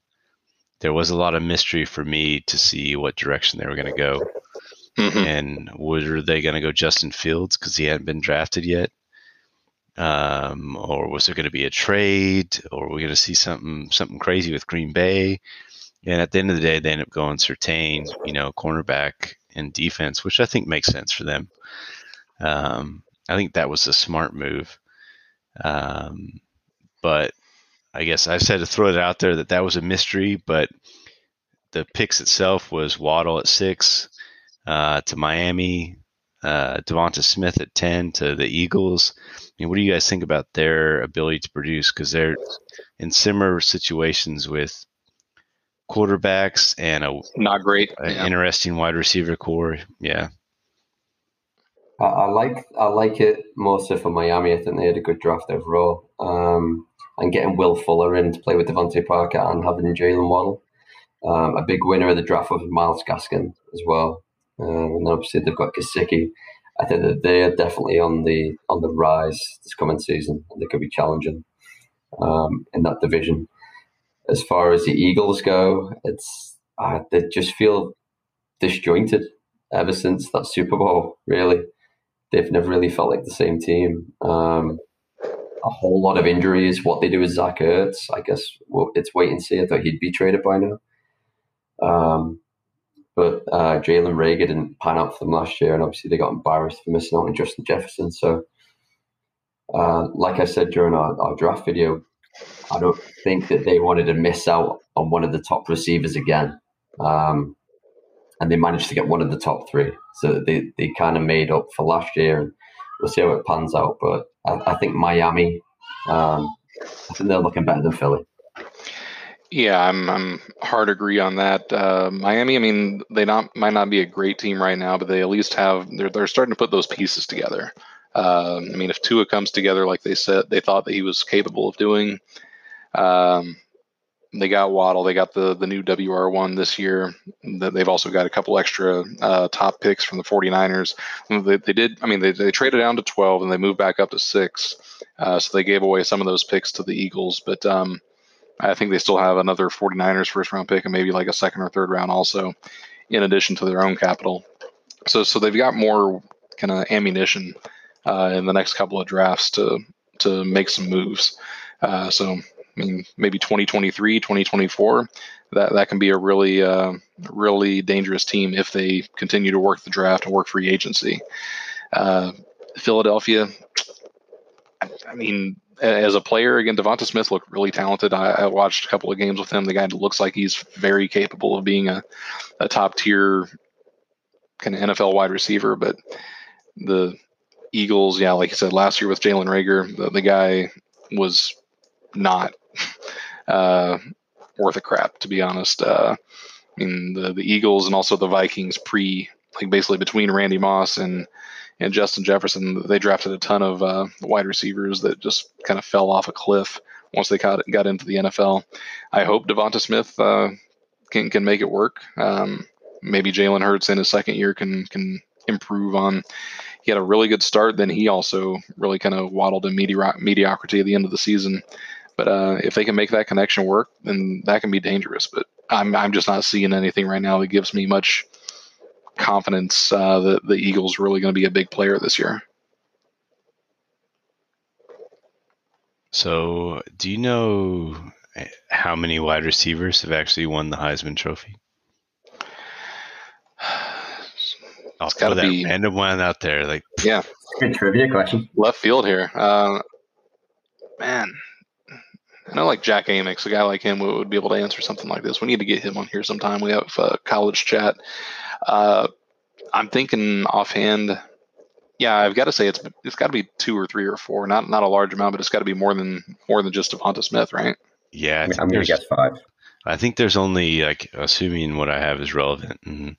there was a lot of mystery for me to see what direction they were going to go. Mhm. And were they going to go Justin Fields because he hadn't been drafted yet? Um, or was there going to be a trade? Or were we going to see something something crazy with Green Bay? And at the end of the day, they end up going Certain, you know, cornerback and defense, which I think makes sense for them. Um, I think that was a smart move. Um, but I guess I said to throw it out there that that was a mystery, but the picks itself was Waddle at six uh, to Miami, uh, Devonta Smith at 10 to the Eagles. I mean, what do you guys think about their ability to produce? Because they're in similar situations with quarterbacks and a, Not great. an Yeah. interesting wide receiver core. Yeah. I, I like I like it more so for Miami. I think they had a good draft overall. Um, and getting Will Fuller in to play with DeVante Parker and having Jaylen Waddle. Um, a big winner of the draft was Myles Gaskin as well. Um, and obviously they've got Gesicki. I think that they are definitely on the on the rise this coming season. and They could be challenging um, in that division. As far as the Eagles go, it's uh, they just feel disjointed ever since that Super Bowl. Really, they've never really felt like the same team. Um, a whole lot of injuries. What they do with Zach Ertz, I guess well, it's wait and see. I thought he'd be traded by now. Um, but uh, Jalen Reagor didn't pan out for them last year, and obviously they got embarrassed for missing out on Justin Jefferson. So, uh, like I said during our, our draft video, I don't think that they wanted to miss out on one of the top receivers again. Um, and they managed to get one of the top three. So they, they kind of made up for last year, and we'll see how it pans out. But I, I think Miami, um, I think they're looking better than Philly. Yeah, I'm I'm hard agree on that. Uh, Miami, I mean, they not might not be a great team right now, but they at least have they're they're starting to put those pieces together. Um, I mean, if Tua comes together like they said they thought that he was capable of doing, um, they got Waddle, they got the the new WR one this year. They've also got a couple extra uh, top picks from the 49ers. They, they did, I mean, they, they traded down to 12 and they moved back up to six. Uh, so they gave away some of those picks to the Eagles, but um, I think they still have another 49ers first round pick and maybe like a second or third round also, in addition to their own capital. So so they've got more kind of ammunition uh, in the next couple of drafts to to make some moves. Uh, so I mean maybe 2023, 2024, that that can be a really uh, really dangerous team if they continue to work the draft and work free agency. Uh, Philadelphia, I mean as a player, again, Devonta Smith looked really talented. I, I, watched a couple of games with him. The guy looks like he's very capable of being a, a top tier kind of NFL wide receiver. But the Eagles, yeah, like I said, last year with Jalen Reagor, the, the, guy was not uh, worth a crap, to be honest. Uh, I mean, the, the Eagles and also the Vikings pre, like basically between Randy Moss and and Justin Jefferson, they drafted a ton of uh, wide receivers that just kind of fell off a cliff once they got got into the NFL. I hope Devonta Smith uh, can can make it work. Um, maybe Jalen Hurts in his second year can can improve on. He had a really good start, then he also really kind of waddled in medioc- mediocrity at the end of the season. But uh, if they can make that connection work, then that can be dangerous. But I'm I'm just not seeing anything right now that gives me much confidence uh, that the Eagles really going to be a big player this year. So, do you know how many wide receivers have actually won the Heisman Trophy? I'll throw that be, random one out there. Like, yeah, good trivia question. Left field here, uh, man. I know, like Jack Amix, a guy like him would, would, be able to answer something like this. We need to get him on here sometime. We have a college chat. Uh, I'm thinking offhand. Yeah, I've got to say it's it's got to be two or three or four. Not not a large amount, but it's got to be more than more than just Devonta Smith, right? Yeah, I am going to guess five. I think there's only like assuming what I have is relevant, and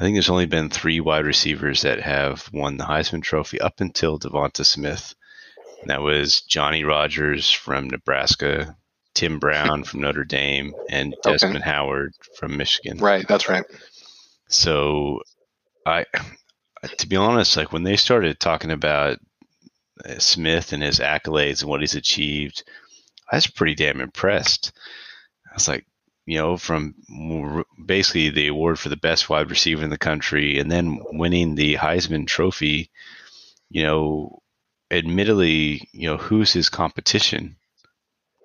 I think there's only been three wide receivers that have won the Heisman Trophy up until Devonta Smith. And that was Johnny Rodgers from Nebraska, Tim Brown from Notre Dame, and Desmond okay. Howard from Michigan. Right, that's right. So I, to be honest, like when they started talking about uh, Smith and his accolades and what he's achieved, I was pretty damn impressed. I was like, you know, from basically the award for the best wide receiver in the country and then winning the Heisman Trophy, you know, admittedly, you know, who's his competition?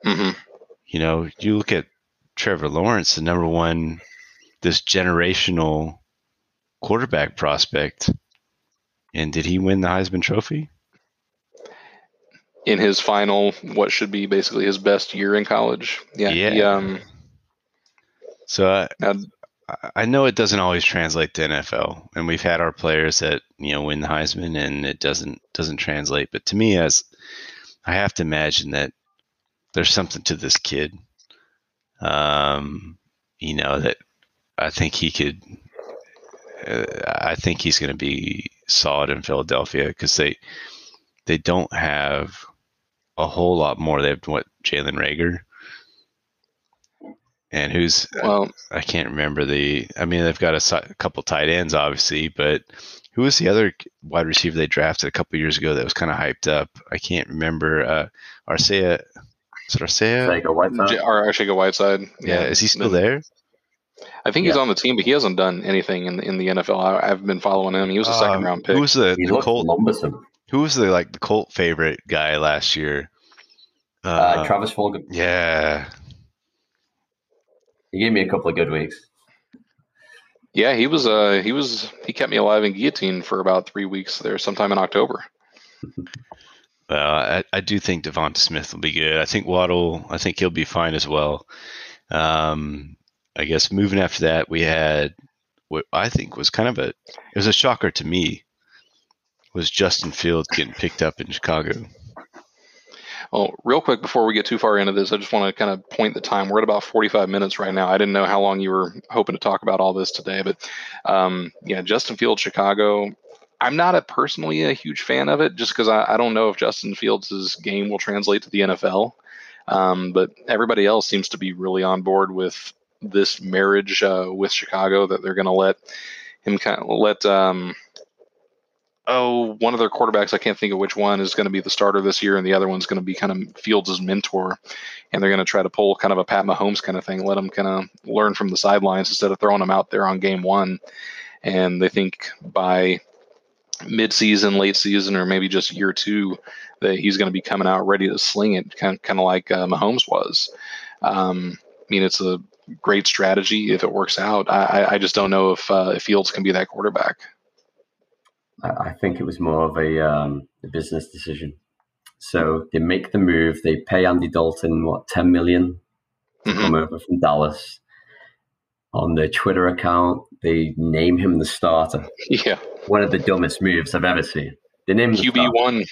Mm-hmm. You know, you look at Trevor Lawrence, the number one, this generational quarterback prospect. And did he win the Heisman Trophy? In his final, what should be basically his best year in college. Yeah. yeah. He, um, so I, I know it doesn't always translate to NFL, and we've had our players that you know win the Heisman, and it doesn't doesn't translate. But to me, as I have to imagine that there's something to this kid. Um, you know that I think he could uh, I think he's going to be solid in Philadelphia because they they don't have a whole lot more. They have what Jalen Reagor and who's well, I can't remember the. I mean, they've got a, a couple tight ends, obviously, but who was the other wide receiver they drafted a couple years ago that was kind of hyped up? I can't remember. Uh, Arcega. Is it Arcega? Arcega Whiteside. Arcega Whiteside. Yeah. yeah. Is he still there? I think he's on the team, but he hasn't done anything in the, in the NFL. I, have been following him. He was a second Um, round pick. Who was the, the Colt? lumbersome. Who was the like the Colt favorite guy last year? Uh, Uh, Travis Fulgham. yeah, He gave me a couple of good weeks. Yeah, he was. Uh, he was. He kept me alive in guillotine for about three weeks there, sometime in October. Well, I, I do think Devonta Smith will be good. I think Waddle, I think he'll be fine as well. Um, I guess moving after that, we had what I think was kind of a it was a shocker to me was Justin Fields getting picked up in Chicago. Well, real quick before we get too far into this, I just want to kind of point the time. We're at about 45 minutes right now. I didn't know how long you were hoping to talk about all this today, but um, yeah, Justin Fields, Chicago. I'm not a personally a huge fan of it, just because I, I don't know if Justin Fields' game will translate to the NFL. Um, but everybody else seems to be really on board with this marriage uh, with Chicago that they're going to let him kind of let um, oh one of their quarterbacks I can't think of which one is going to be the starter this year and the other one's going to be kind of Fields' mentor and they're going to try to pull kind of a Pat Mahomes kind of thing let him kind of learn from the sidelines instead of throwing him out there on game one. And they think by mid-season late season or maybe just year two that he's going to be coming out ready to sling it kind of, kind of like uh, Mahomes was. Um, I mean it's a great strategy if it works out I, I- just don't know if, uh, if Fields can be that quarterback I, think it was more of a, um, a business decision. So they make the move. They pay Andy Dalton what ten million to Mhm. come over from Dallas. On their Twitter account, they name him the starter. yeah One of the dumbest moves I've ever seen. They name him QB one.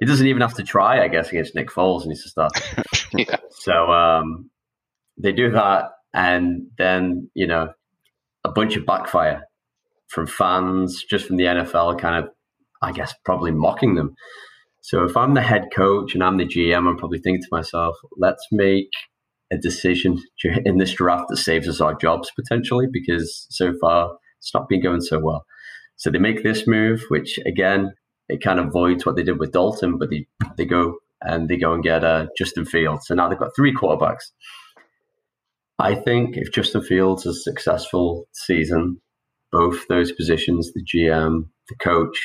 He doesn't even have to try, I guess, against Nick Foles, and he's a starter. Yeah. So um, they do that, and then you know a bunch of backfire from fans, just from the NFL, kind of, I guess, probably mocking them. So if I'm the head coach and I'm the GM, I'm probably thinking to myself, let's make a decision in this draft that saves us our jobs potentially, because so far it's not been going so well. So they make this move, which again, it kind of voids what they did with Dalton, but they, they go and they go and get uh, Justin Fields. So now they've got three quarterbacks. I think if Justin Fields has a successful season, both those positions, the GM, the coach,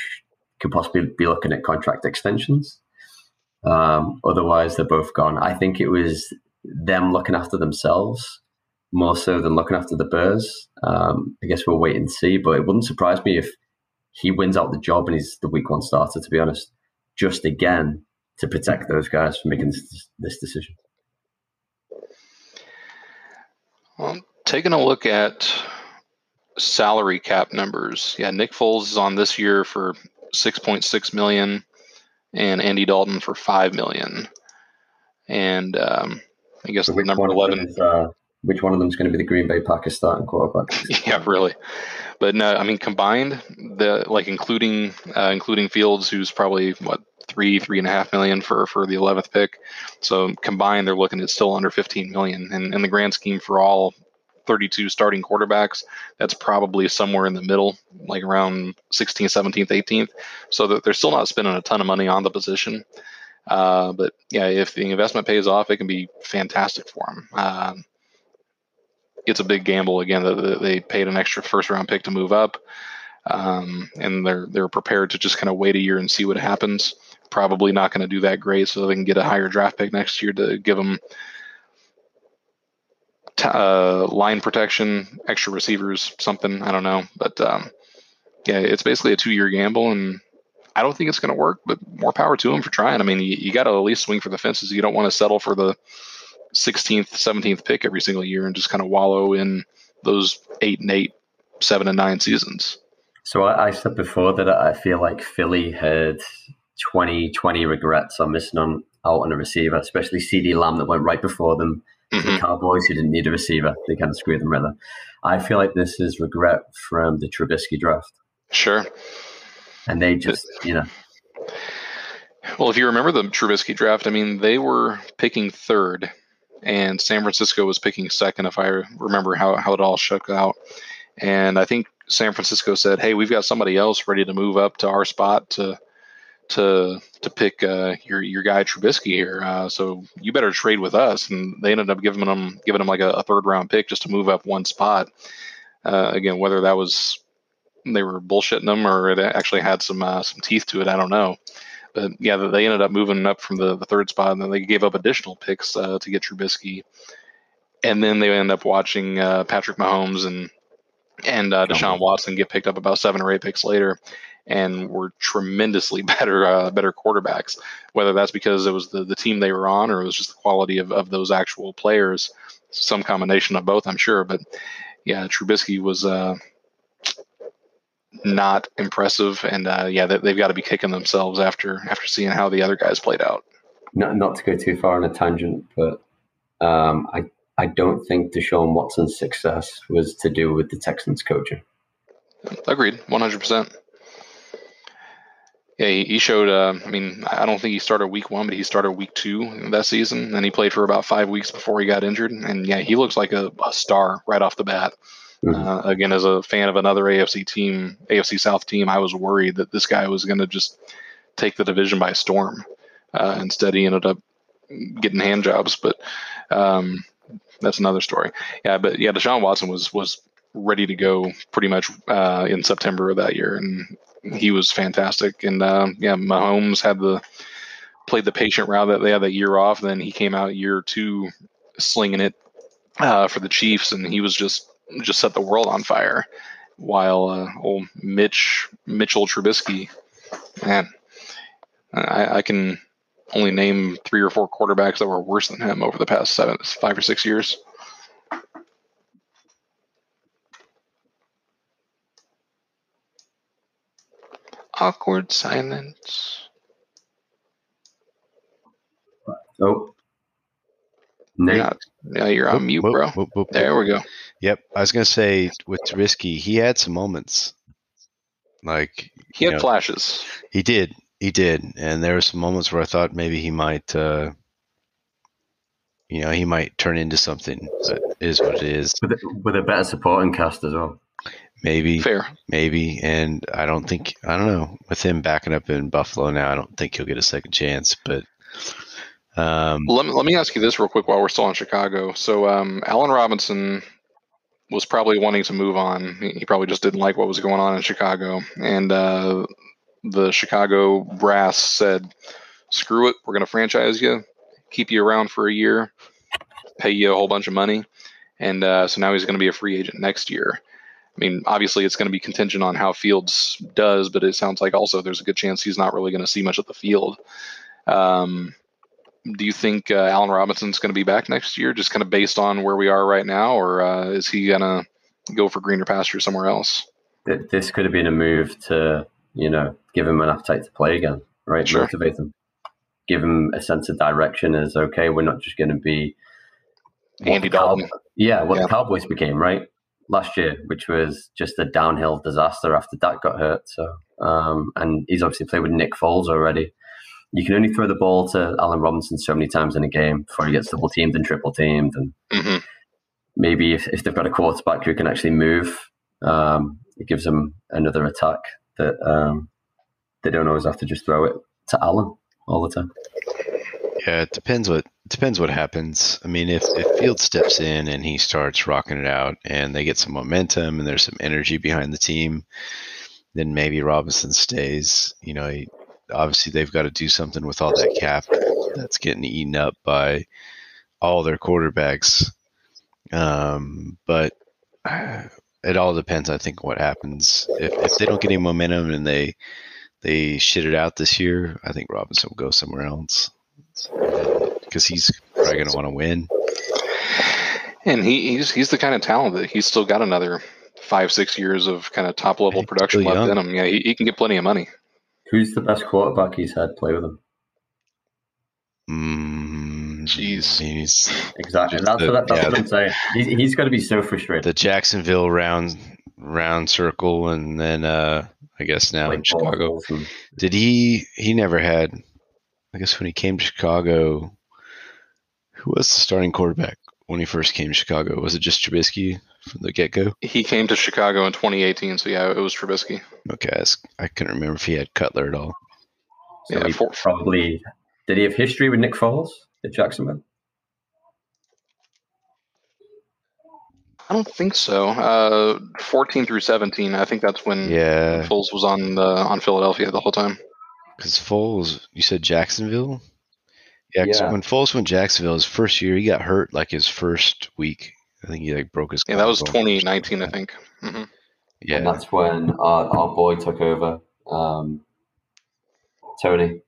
could possibly be looking at contract extensions. Um, otherwise, they're both gone. I think it was them looking after themselves more so than looking after the Bears. Um, I guess we'll wait and see, but it wouldn't surprise me if he wins out the job and he's the week one starter, to be honest, just again to protect those guys from making this, this decision. Well, taking a look at salary cap numbers, yeah, Nick Foles is on this year for six point six million, and Andy Dalton for five million, and um, I guess So the number one, eleven. is, uh, which one of them is going to be the Green Bay Packers starting quarterback? yeah, really. But no, I mean combined, the like including uh, including Fields, who's probably what three three and a half million for for the eleventh pick. So combined, they're looking at still under fifteen million. And in the grand scheme for all thirty two starting quarterbacks, that's probably somewhere in the middle, like around 16th, 17th, 18th. So that they're still not spending a ton of money on the position. Uh, but yeah, if the investment pays off, it can be fantastic for them. Um, it's a big gamble again that that they paid an extra first round pick to move up, um, and they're they're prepared to just kind of wait a year and see what happens. Probably not going to do that great, so they can get a higher draft pick next year to give them t- uh, line protection, extra receivers, something. I don't know, but um, yeah, it's basically a two year gamble, and I don't think it's going to work. But more power to them for trying. I mean, you, you got to at least swing for the fences. You don't want to settle for the 16th, 17th pick every single year and just kind of wallow in those eight and eight, seven and nine seasons. So I, I said before that I feel like Philly had 20, 20 regrets on missing on out on a receiver, especially CeeDee Lamb that went right before them. Mhm. The Cowboys who didn't need a receiver, they kind of screwed them rather. I feel like this is regret from the Trubisky draft, Sure. and they just you know Well, if you remember the Trubisky draft, I mean, they were picking third, and San Francisco was picking second, if I remember how, how it all shook out. And I think San Francisco said, "Hey, we've got somebody else ready to move up to our spot to to to pick uh, your your guy Trubisky here. Uh, so you better trade with us. And they ended up giving him giving him like a, a third round pick just to move up one spot. Uh, again, whether that was they were bullshitting them or it actually had some uh, some teeth to it, I don't know. But yeah, they ended up moving up from the, the third spot, and then they gave up additional picks uh, to get Trubisky. And then they end up watching uh, Patrick Mahomes and and uh, Deshaun Watson get picked up about seven or eight picks later and were tremendously better uh, better quarterbacks. Whether that's because it was the, the team they were on or it was just the quality of, of those actual players, some combination of both, I'm sure. But yeah, Trubisky was uh, not impressive, and uh, yeah, they, have got to be kicking themselves after after seeing how the other guys played out. Not not to go too far on a tangent, but um, I I don't think Deshaun Watson's success was to do with the Texans coaching. Agreed, one hundred percent. Yeah, he, showed. Uh, I mean, I don't think he started week one, but he started week two that season, and he played for about five weeks before he got injured. And yeah, he looks like a, a star right off the bat. Mm-hmm. Uh, again, as a fan of another AFC team, AFC South team, I was worried that this guy was going to just take the division by storm. Uh, instead, he ended up getting hand jobs, but um, that's another story. Yeah, but yeah, Deshaun Watson was was ready to go pretty much uh, in September of that year, and he was fantastic. And uh, yeah, Mahomes had the played the patient route that they had that year off. Then he came out year two slinging it uh, for the Chiefs, and he was just just set the world on fire. While uh, old Mitch Mitchell Trubisky, man, I, I can only name three or four quarterbacks that were worse than him over the past seven, five or six years. Awkward silence. Oh. Nate. Yeah, yeah you're on mute, bro. Whoop, whoop, there we go. Yep. I was going to say with Trubisky, he had some moments. Like, he had know, flashes. He did. He did. And there were some moments where I thought maybe he might, uh, you know, he might turn into something, but is what it is. With a, with a better supporting cast as well. Maybe fair, maybe, and I don't think I don't know with him backing up in Buffalo now. I don't think he'll get a second chance. But um, let me let me ask you this real quick while we're still in Chicago. So um, Allen Robinson was probably wanting to move on. He probably just didn't like what was going on in Chicago, and uh, the Chicago brass said, "Screw it, we're going to franchise you, keep you around for a year, pay you a whole bunch of money." And uh, so now he's going to be a free agent next year. I mean, obviously it's going to be contingent on how Fields does, but it sounds like also there's a good chance he's not really going to see much of the field. Um, do you think uh, Allen Robinson's going to be back next year, just kind of based on where we are right now, or uh, is he going to go for greener pasture somewhere else? This could have been a move to, you know, give him an appetite to play again, right? Sure. Motivate him, give him a sense of direction. As okay, we're not just going to be Andy Dalton. Yeah, what yeah. the Cowboys became, right? Last year, which was just a downhill disaster after Dak got hurt. So, um, and he's obviously played with Nick Foles already. You can only throw the ball to Allen Robinson so many times in a game before he gets double teamed and triple teamed. And mm-hmm. maybe if, if they've got a quarterback who can actually move, um, it gives them another attack that um, they don't always have to just throw it to Allen all the time. Yeah, it depends what depends what happens. I mean, if if Field steps in and he starts rocking it out, and they get some momentum and there's some energy behind the team, then maybe Robinson stays. You know, he, obviously they've got to do something with all that cap that's getting eaten up by all their quarterbacks. Um, but uh, it all depends, I think, what happens. If if they don't get any momentum and they they shit it out this year, I think Robinson will go somewhere else because he's probably going to want to win. And he, he's he's the kind of talent that he's still got another five six years of kind of top level production left young. in him. Yeah, he, he, can get plenty of money. Who's the best quarterback he's had play with him? Mm, Jeez, he's exactly. That's, the, what, that's yeah, what I'm saying. He's, he's got to be so frustrated. The Jacksonville round round circle, and then uh I guess now like in Chicago. Did he? He never had I guess when he came to Chicago, who was the starting quarterback when he first came to Chicago? Was it just Trubisky from the get go? He came to Chicago in 2018, so yeah, it was Trubisky. Okay, I, I couldn't remember if he had Cutler at all. So Yeah, he for- probably did he have history with Nick Foles at Jacksonville? I don't think so. Uh, 14 through 17, I think that's when Yeah, Foles was on the on Philadelphia the whole time. Because Foles, you said Jacksonville. Yeah, 'cause Yeah. when Foles went Jacksonville, his first year, he got hurt like his first week. I think he like broke his. Yeah, that was 2019, I think. hmm And Yeah, that's when our, our boy took over. Um, Tony.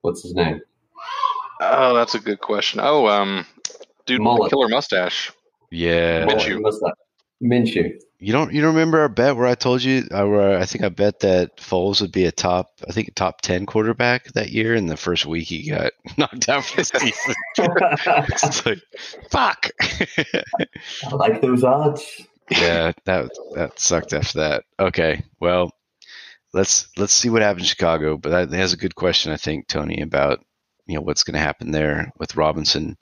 What's his name? Oh, that's a good question. Oh, um, dude, with the Mullet. killer mustache. yeah. Minshew. Minshew. You don't you don't remember our bet where I told you uh, where I think I bet that Foles would be a top I think top ten quarterback that year and the first week he got knocked out for the season. it's like fuck. I like those odds. yeah, that that sucked after that. Okay, well, let's let's see what happens in Chicago. But that, that's a good question, I think, Tony, about you know what's going to happen there with Robinson,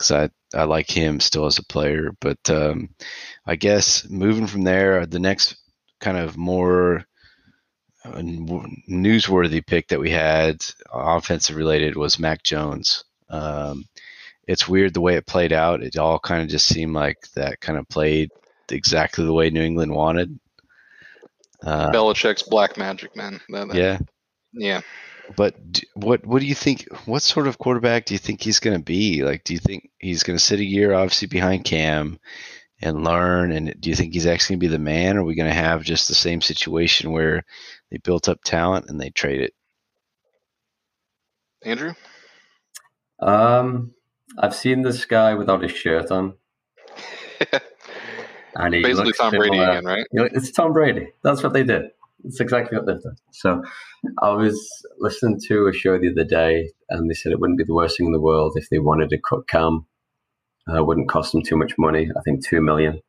because I I like him still as a player. But um, I guess moving from there, the next kind of more uh, newsworthy pick that we had, offensive related, was Mac Jones. Um, it's weird the way it played out. It all kind of just seemed like that kind of played exactly the way New England wanted. Uh, Belichick's black magic, man. That- that- yeah, yeah. But d- what what do you think? What sort of quarterback do you think he's going to be? Like, do you think he's going to sit a year, obviously behind Cam, and learn? And do you think he's actually going to be the man? Or are we going to have just the same situation where they built up talent and they trade it? Andrew? Um, I've seen this guy without his shirt on, and he Basically looks Tom Brady again, right? It's Tom Brady. That's what they did. It's exactly what they've done. So I was listening to a show the other day, and they said it wouldn't be the worst thing in the world if they wanted to cut Cam. Uh, it wouldn't cost them too much money. I think two million,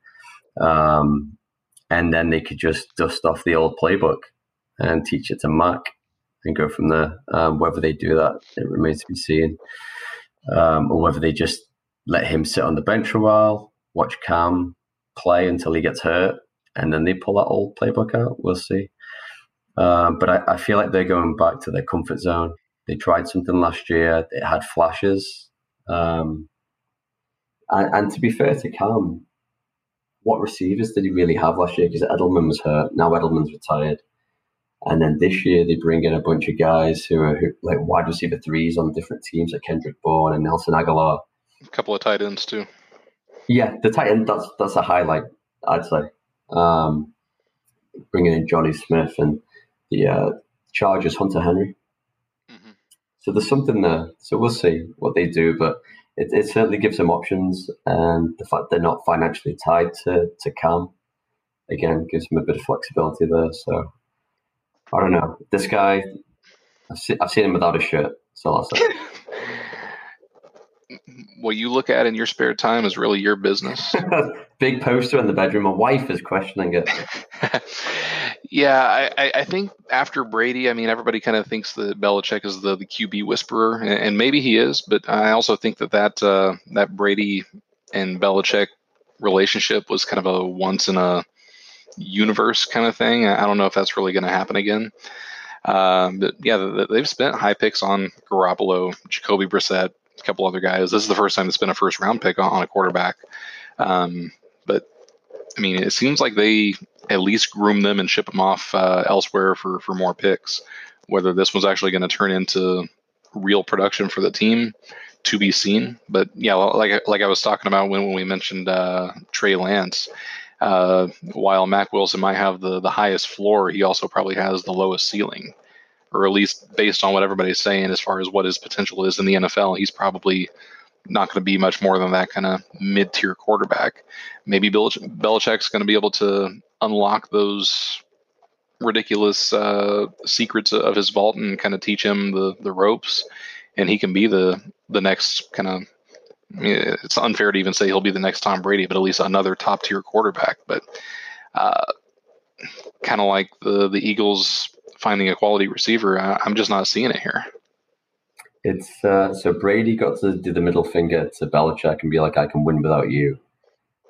um, and then they could just dust off the old playbook and teach it to Mac and go from there. Um, whether they do that, it remains to be seen, um, or whether they just let him sit on the bench for a while, watch Cam play until he gets hurt, and then they pull that old playbook out. We'll see. Um, but I, I feel like they're going back to their comfort zone. They tried something last year. It had flashes. Um, and, and to be fair to Cam, what receivers did he really have last year? Because Edelman was hurt. Now Edelman's retired. And then this year they bring in a bunch of guys who are who, like wide receiver threes on different teams, like Kendrick Bourne and Nelson Agholor. A couple of tight ends, too. Yeah, the Titan. That's that's a highlight, I'd say. Um, bringing in Jonnu Smith and the uh, Chargers Hunter Henry. Mhm. So there's something there. So we'll see what they do, but it, it certainly gives them options, and the fact they're not financially tied to to Cam again gives them a bit of flexibility there. So I don't know. This guy, I've, I've seen him without a shirt. So I'll say. What you look at in your spare time is really your business. Big poster in the bedroom. My wife is questioning it. yeah, I, I- think after Brady, I mean, everybody kind of thinks that Belichick is the, the QB whisperer, and, maybe he is, but I also think that that, uh, that Brady and Belichick relationship was kind of a once in a universe kind of thing. I don't know if that's really going to happen again. Um, but yeah, th- th- they've spent high picks on Garoppolo, Jacoby Brissett, a couple other guys. This is the first time it's been a first round pick on, on a quarterback. Um, I mean, it seems like they at least groom them and ship them off uh, elsewhere for for more picks. Whether this was actually going to turn into real production for the team, to be seen. But yeah, like like I was talking about when, when we mentioned uh, Trey Lance. Uh, while Mac Wilson might have the the highest floor, he also probably has the lowest ceiling, or at least based on what everybody's saying as far as what his potential is in the NFL, he's probably not going to be much more than that kind of mid tier quarterback. Maybe Belich- Belichick's going to be able to unlock those ridiculous uh, secrets of his vault and kind of teach him the the ropes, and he can be the the next kind of. It's unfair to even say he'll be the next Tom Brady, but at least another top tier quarterback. But uh, kind of like the the Eagles finding a quality receiver, I, I'm just not seeing it here. It's uh, so Brady got to do the middle finger to Belichick and be like, "I can win without you."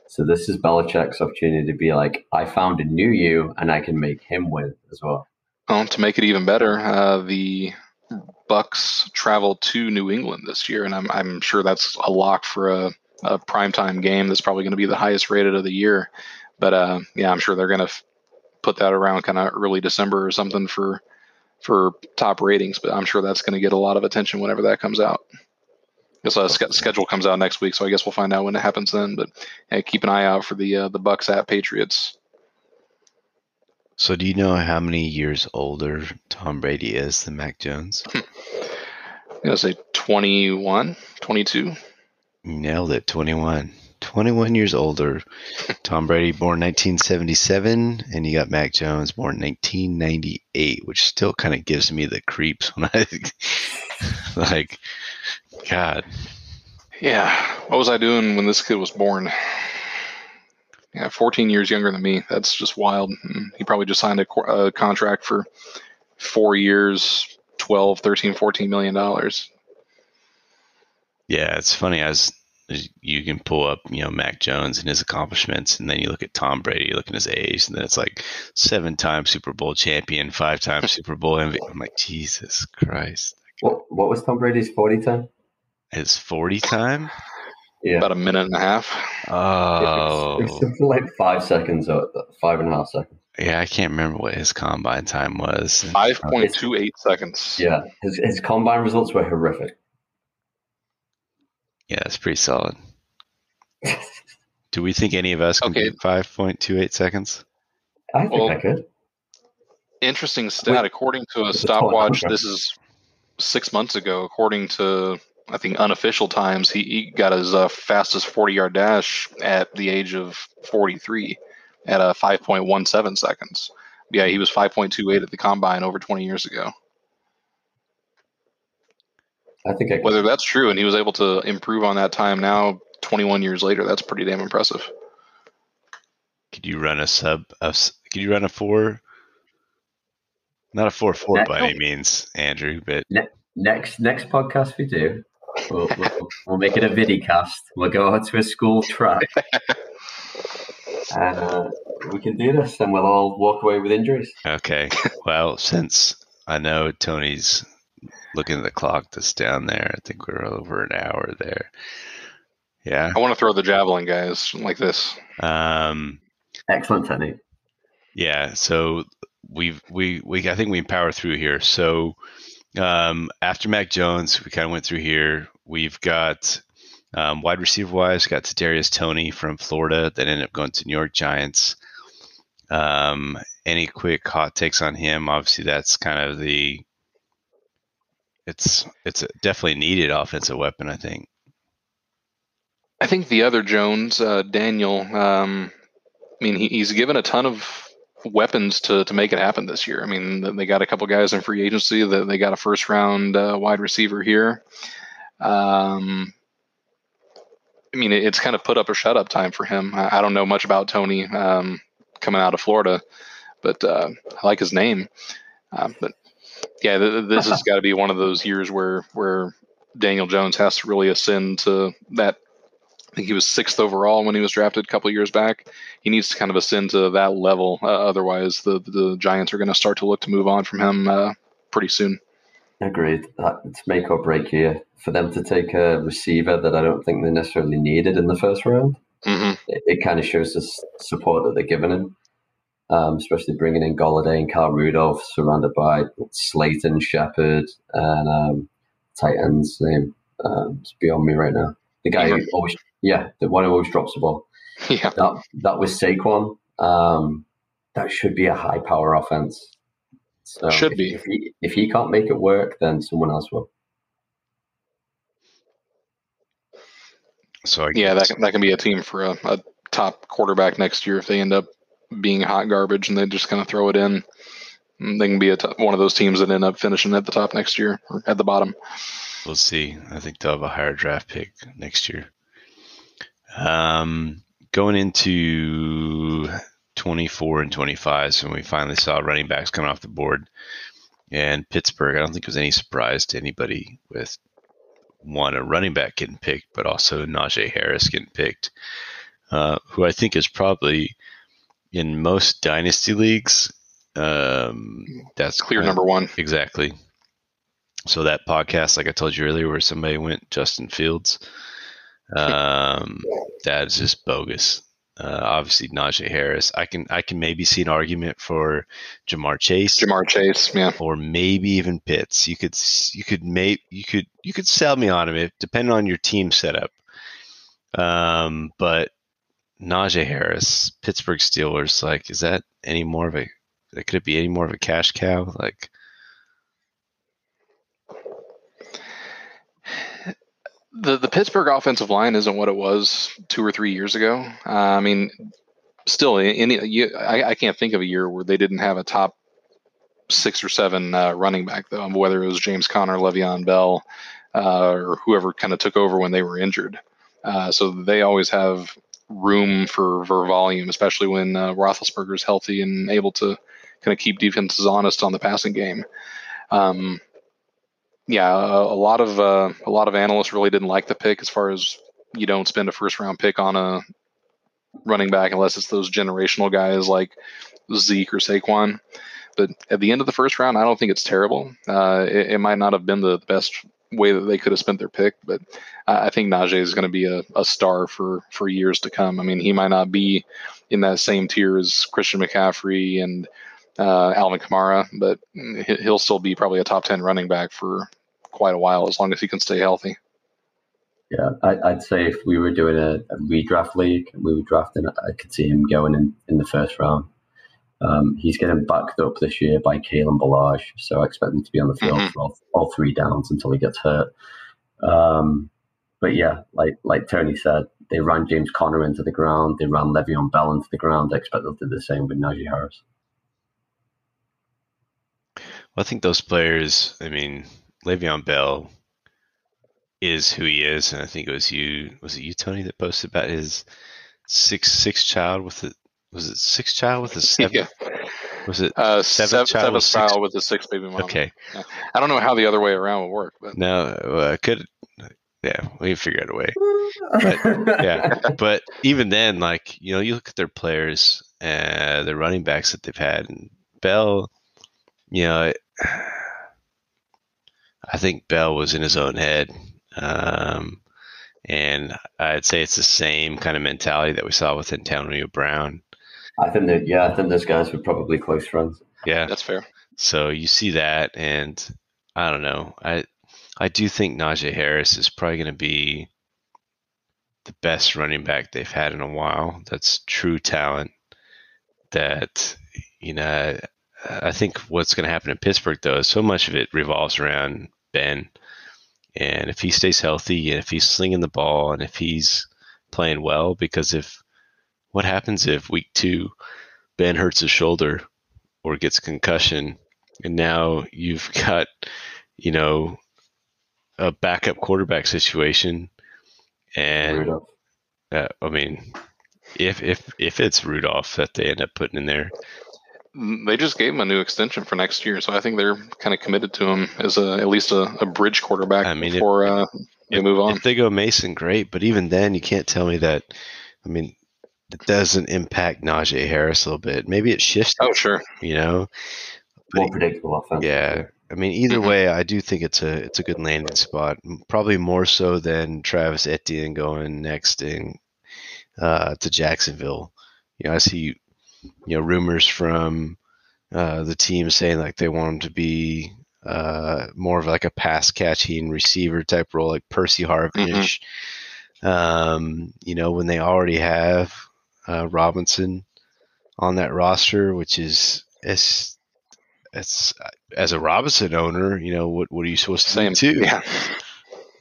So this is Belichick's opportunity to be like, "I found a new you, and I can make him win as well." Well, to make it even better, uh, the Bucks travel to New England this year, and I'm I'm sure that's a lock for a, a primetime game. That's probably going to be the highest rated of the year. But uh, yeah, I'm sure they're going to f- put that around kind of early December or something for for top ratings. But I'm sure that's going to get a lot of attention whenever that comes out. Guess sch- schedule comes out next week, so I guess we'll find out when it happens then. But hey, keep an eye out for the uh, the Bucks at Patriots. So, do you know how many years older Tom Brady is than Mac Jones? I'm gonna say 21, 22. Nailed it. 21. 21 years older. Tom Brady, born 1977, and you got Mac Jones, born 1998, which still kind of gives me the creeps when I like, God. Yeah, what was I doing when this kid was born? Yeah, 14 years younger than me. That's just wild. Mm-hmm. He probably just signed a, a contract for four years, 12, 13, 14 million dollars. Yeah, it's funny as you can pull up, you know, Mac Jones and his accomplishments, and then you look at Tom Brady, you look at his age, and then it's like seven-time Super Bowl champion, five-time Super Bowl MVP. I'm like, Jesus Christ, What what was Tom Brady's forty time? his 40 time? Yeah, About a minute and a half. Oh, it's, it's something like five seconds or five and a half seconds. yeah, I can't remember what his combine time was. 5.28 seconds. Yeah, his his combine results were horrific. Yeah, it's pretty solid. Do we think any of us can Okay. do 5.28 seconds? I think Well, I could. Interesting stat. Wait, according to a it's a total stopwatch, contract. this is six months ago. According to I think unofficial times, he, he got his uh, fastest 40 yard dash at the age of 43 at uh, 5.17 seconds. Yeah, he was 5.28 at the combine over 20 years ago. I think I could. Whether that's true, and he was able to improve on that time now, 21 years later, that's pretty damn impressive. Could you run a sub? A, s- could you run a four? Not a four four Yeah. by any means, Andrew, but Next next podcast we do, we'll, we'll, we'll make it a vidicast. We'll go out to a school track, and uh, we can do this, and we'll all walk away with injuries. okay. Well, since I know Tony's looking at the clock that's down there, I think we're over an hour there. Yeah. I want to throw the javelin, guys, like this. Um, Excellent technique. Yeah, so we've we we I think we power through here. So um, after Mac Jones, we kind of went through here. We've got um, wide receiver wise, got to Darius Toney from Florida that ended up going to New York Giants. Um, any quick hot takes on him? Obviously, that's kind of the it's it's a definitely needed offensive weapon. I think. I think the other Jones, uh, Daniel, um, I mean, he, he's given a ton of weapons to, to make it happen this year. I mean, they got a couple guys in free agency. That they got a first round uh, wide receiver here. Um, I mean, it's kind of put up or shut up time for him. I, don't know much about Toney um, coming out of Florida, but uh, I like his name. Um, but yeah, th- th- this has got to be one of those years where where Daniel Jones has to really ascend to that I think he was sixth overall when he was drafted a couple of years back. He needs to kind of ascend to that level. Uh, otherwise, the the Giants are going to start to look to move on from him uh, pretty soon. Agreed. That it's make or break here for them to take a receiver that I don't think they necessarily needed in the first round. hmm It, it kind of shows the support that they're giving him, um, especially bringing in Golladay and Kyle Rudolph, surrounded by Slayton, Shepard, and um, tight end's name. Um, it's beyond me right now. The guy who always, yeah, the one who always drops the ball. Yeah, That that was Saquon. Um, that should be a high power offense. So Should if, be. If he, if he can't make it work, then someone else will. So I yeah, that can, that can be a team for a, a top quarterback next year if they end up being hot garbage and they just kind of throw it in. Mm, They can be a t- one of those teams that end up finishing at the top next year or at the bottom. We'll see. I think they'll have a higher draft pick next year. Um, going into 24 and 25, so when we finally saw running backs coming off the board, and Pittsburgh, I don't think it was any surprise to anybody with one a running back getting picked, but also Najee Harris getting picked, uh, who I think is probably in most dynasty leagues Um, that's Clear number one. Exactly. So that podcast, like I told you earlier, where somebody went Justin Fields, um, that is just bogus. Uh, obviously, Najee Harris. I can I can maybe see an argument for Ja'Marr Chase, Ja'Marr Chase, yeah. or maybe even Pitts. You could you could make you could you could sell me on him if depending on your team setup. Um, but Najee Harris, Pittsburgh Steelers, like, is that any more of a could it be any more of a cash cow? Like, The the Pittsburgh offensive line isn't what it was two or three years ago. Uh, I mean, still, any you, I, I can't think of a year where they didn't have a top six or seven uh, running back though. Whether it was James Conner, Le'Veon Bell, uh, or whoever kind of took over when they were injured. Uh, so they always have room for, for volume, especially when uh, Roethlisberger's healthy and able to kind of keep defenses honest on the passing game. Um, yeah, a, a lot of uh, a lot of analysts really didn't like the pick as far as you don't spend a first round pick on a running back unless it's those generational guys like Zeke or Saquon. But at the end of the first round, I don't think it's terrible. Uh, it, it might not have been the best way that they could have spent their pick, but I think Najee is going to be a, a star for for years to come. I mean, he might not be in that same tier as Christian McCaffrey and uh, Alvin Kamara, but he- he'll still be probably a top ten running back for quite a while as long as he can stay healthy. Yeah, I, I'd say if we were doing a, a redraft league, we were drafting, I could see him going in, in the first round. Um, he's getting backed up this year by Kalen Ballage, so I expect him to be on the field Mhm. for all, all three downs until he gets hurt. Um, but yeah, like like Tony said, they ran James Conner into the ground, they ran Le'Veon Bell into the ground. I expect they'll do the same with Najee Harris. Well, I think those players. I mean, Le'Veon Bell is who he is, and I think it was you. Was it you, Tony, that posted about his six six child with the was it six child with a seven? yeah, Was it uh, Seventh seventh, child seventh with six- child with the six baby mom. okay? I don't know how the other way around would work, but No, uh, could yeah, we can figure out a way. yeah, but even then, like you know, you look at their players, uh, the running backs that they've had, and Bell, you know, I think Bell was in his own head, um, and I'd say it's the same kind of mentality that we saw with Antonio Brown. I think that yeah, I think those guys were probably close friends. Yeah, that's fair. so you see that, and I don't know. I I do think Najee Harris is probably going to be the best running back they've had in a while. That's true talent. That you know, I think what's going to happen in Pittsburgh though is so much of it revolves around Ben, and if he stays healthy and if he's slinging the ball and if he's playing well, because if what happens if week two Ben hurts his shoulder or gets concussion, and now you've got, you know, a backup quarterback situation, and uh, I mean, if if if it's Rudolph that they end up putting in there, Mm, They just gave him a new extension for next year, so I think they're kind of committed to him as a at least a, a bridge quarterback I mean, if- uh, they move on. if they go Mason, great. But even then, you can't tell me that. I mean, it doesn't impact Najee Harris a little bit. Maybe it shifts, Oh, sure. you know. More predictable offense. Yeah, I mean, either Mhm. way, I do think it's a it's a good landing spot. Probably more so than Travis Etienne going next in uh, to Jacksonville. You know, I see you know rumors from uh, the team saying like they want him to be uh, more of like a pass catching receiver type role, like Percy Harvin-ish. Um, you know, when they already have uh, Robinson on that roster, which is it's it's as a Robinson owner, you know, what what are you supposed to Same. do too? Yeah.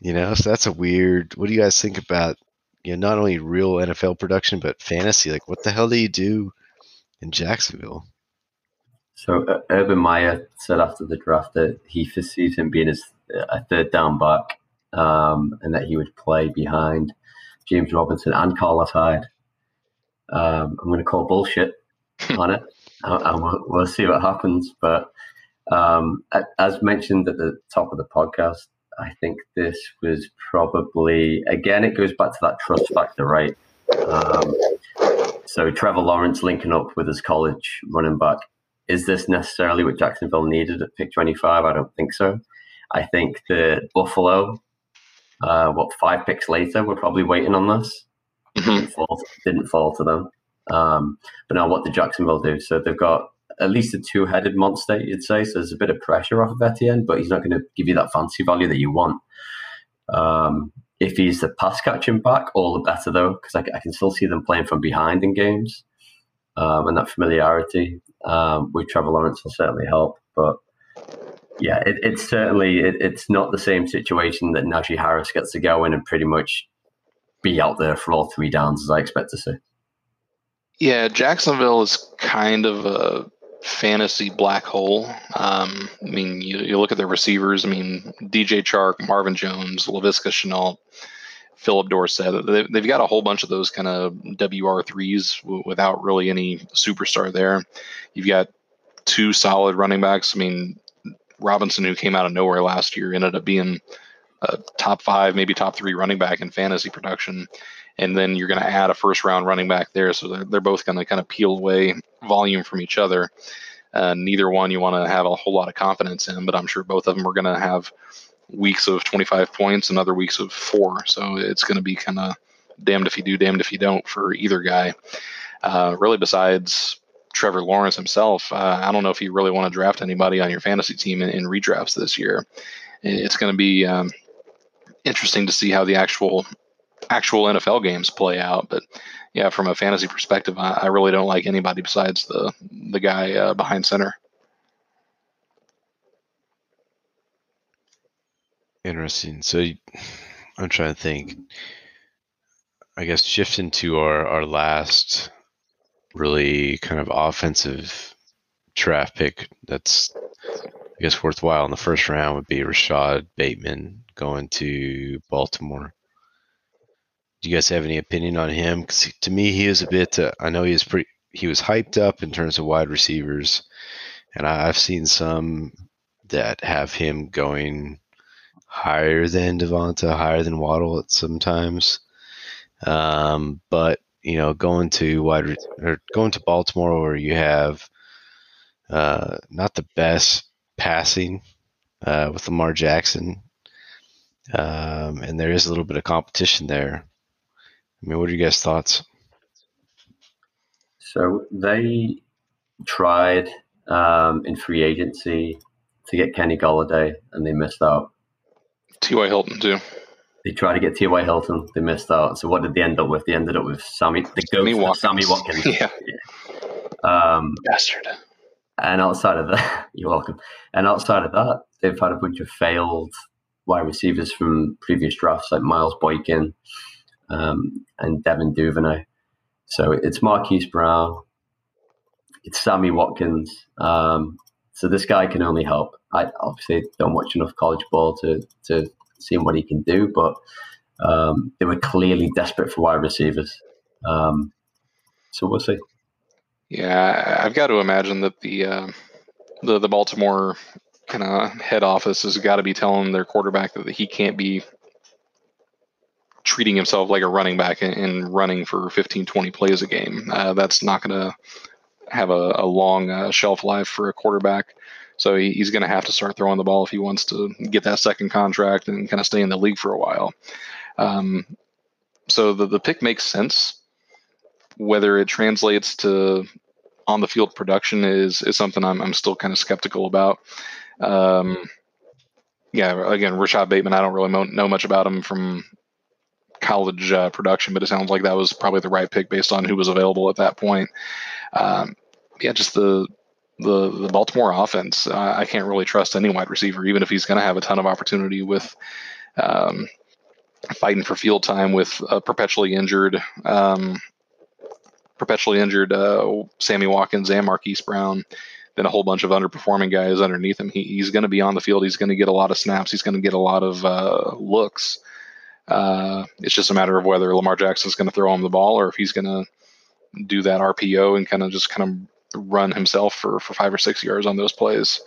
You know, so that's a weird. What do you guys think about you know not only real NFL production but fantasy? Like, what the hell do you do in Jacksonville? So uh, Urban Meyer said after the draft that he foresees him being his, a third down back, um, and that he would play behind James Robinson and Carlos Hyde. Um, I'm going to call bullshit on it, and we'll, we'll see what happens. But um, as mentioned at the top of the podcast, I think this was probably again it goes back to that trust factor, right? Um, so Trevor Lawrence linking up with his college running back is this necessarily what Jacksonville needed at pick 25? I don't think so. I think that Buffalo, uh, what, five picks later, we're probably waiting on this. Mm-hmm. Didn't, fall, didn't fall to them. Um, but now what did Jacksonville do? So they've got at least a two headed monster, you'd say. So there's a bit of pressure off of Etienne, but he's not going to give you that fancy value that you want. Um, if he's the pass catching back, all the better though, because I, I, can still see them playing from behind in games. Um, and that familiarity um, with Trevor Lawrence will certainly help. But yeah, it, it's certainly it, it's not the same situation that Najee Harris gets to go in and pretty much be out there for all three downs as I expect to see. Yeah, Jacksonville is kind of a fantasy black hole. Um, I mean, you, you look at their receivers. I mean, DJ Chark, Marvin Jones, Laviska Shenault, Philip Dorsett. They, they've got a whole bunch of those kind of WR3s w- without really any superstar there. You've got two solid running backs. I mean, Robinson, who came out of nowhere last year, ended up being a top five, maybe top three running back in fantasy production. And then you're going to add a first round running back there. So they're, they're both going to kind of peel away volume from each other. Uh, neither one you want to have a whole lot of confidence in, but I'm sure both of them are going to have weeks of 25 points and other weeks of four. So it's going to be kind of damned if you do, damned if you don't for either guy. Uh, really, besides Trevor Lawrence himself, uh, I don't know if you really want to draft anybody on your fantasy team in, in redrafts this year. It's going to be um, interesting to see how the actual actual NFL games play out. But yeah, from a fantasy perspective, I, I really don't like anybody besides the the guy uh, behind center. Interesting. So I'm trying to think. I guess shifting to our our last really kind of offensive draft pick that's I guess worthwhile in the first round would be Rashod Bateman going to Baltimore. Do you guys have any opinion on him? Because to me, he is a bit. Uh, I know he is pretty. He was hyped up in terms of wide receivers, and I, I've seen some that have him going higher than Devonta, higher than Waddle at sometimes. Um, but you know, going to wide or going to Baltimore where you have uh, not the best passing uh, with Lamar Jackson, um, and there is a little bit of competition there. I mean, what are you guys' thoughts? So they tried um, in free agency to get Kenny Golladay, and they missed out. T.Y. Hilton too. They tried to get T.Y. Hilton, they missed out. So what did they end up with? They ended up with Sammy, the Sammy ghost Watkins. Sammy Watkins. Yeah. Um, Bastard. and outside of that, you're welcome. And outside of that, they've had a bunch of failed wide receivers from previous drafts, like Miles Boykin um, and Devin Duvernay. So it's Marquise Brown, it's Sammy Watkins. Um, so this guy can only help. I obviously don't watch enough college ball to to see what he can do, but um, they were clearly desperate for wide receivers. Um, so we'll see. Yeah, I've got to imagine that the uh, the the Baltimore kind of head office has got to be telling their quarterback that he can't be treating himself like a running back and, running for 15, 20 plays a game. Uh, that's not going to have a, a long uh, shelf life for a quarterback. So he, he's going to have to start throwing the ball if he wants to get that second contract and kind of stay in the league for a while. Um, so the, the pick makes sense. Whether it translates to on the field production is is something I'm, I'm still kind of skeptical about. Um, yeah, again, Rashod Bateman, I don't really know, much about him from college uh, production, but it sounds like that was probably the right pick based on who was available at that point. Um, yeah, just the the the Baltimore offense. I can't really trust any wide receiver, even if he's going to have a ton of opportunity with um, fighting for field time with a perpetually injured, um, perpetually injured uh, Sammy Watkins and Marquise Brown. Then a whole bunch of underperforming guys underneath him. He, he's going to be on the field. He's going to get a lot of snaps. He's going to get a lot of uh, looks. Uh, it's just a matter of whether Lamar Jackson's going to throw him the ball or if he's going to do that RPO and kind of just kind of run himself for, for five or six yards on those plays.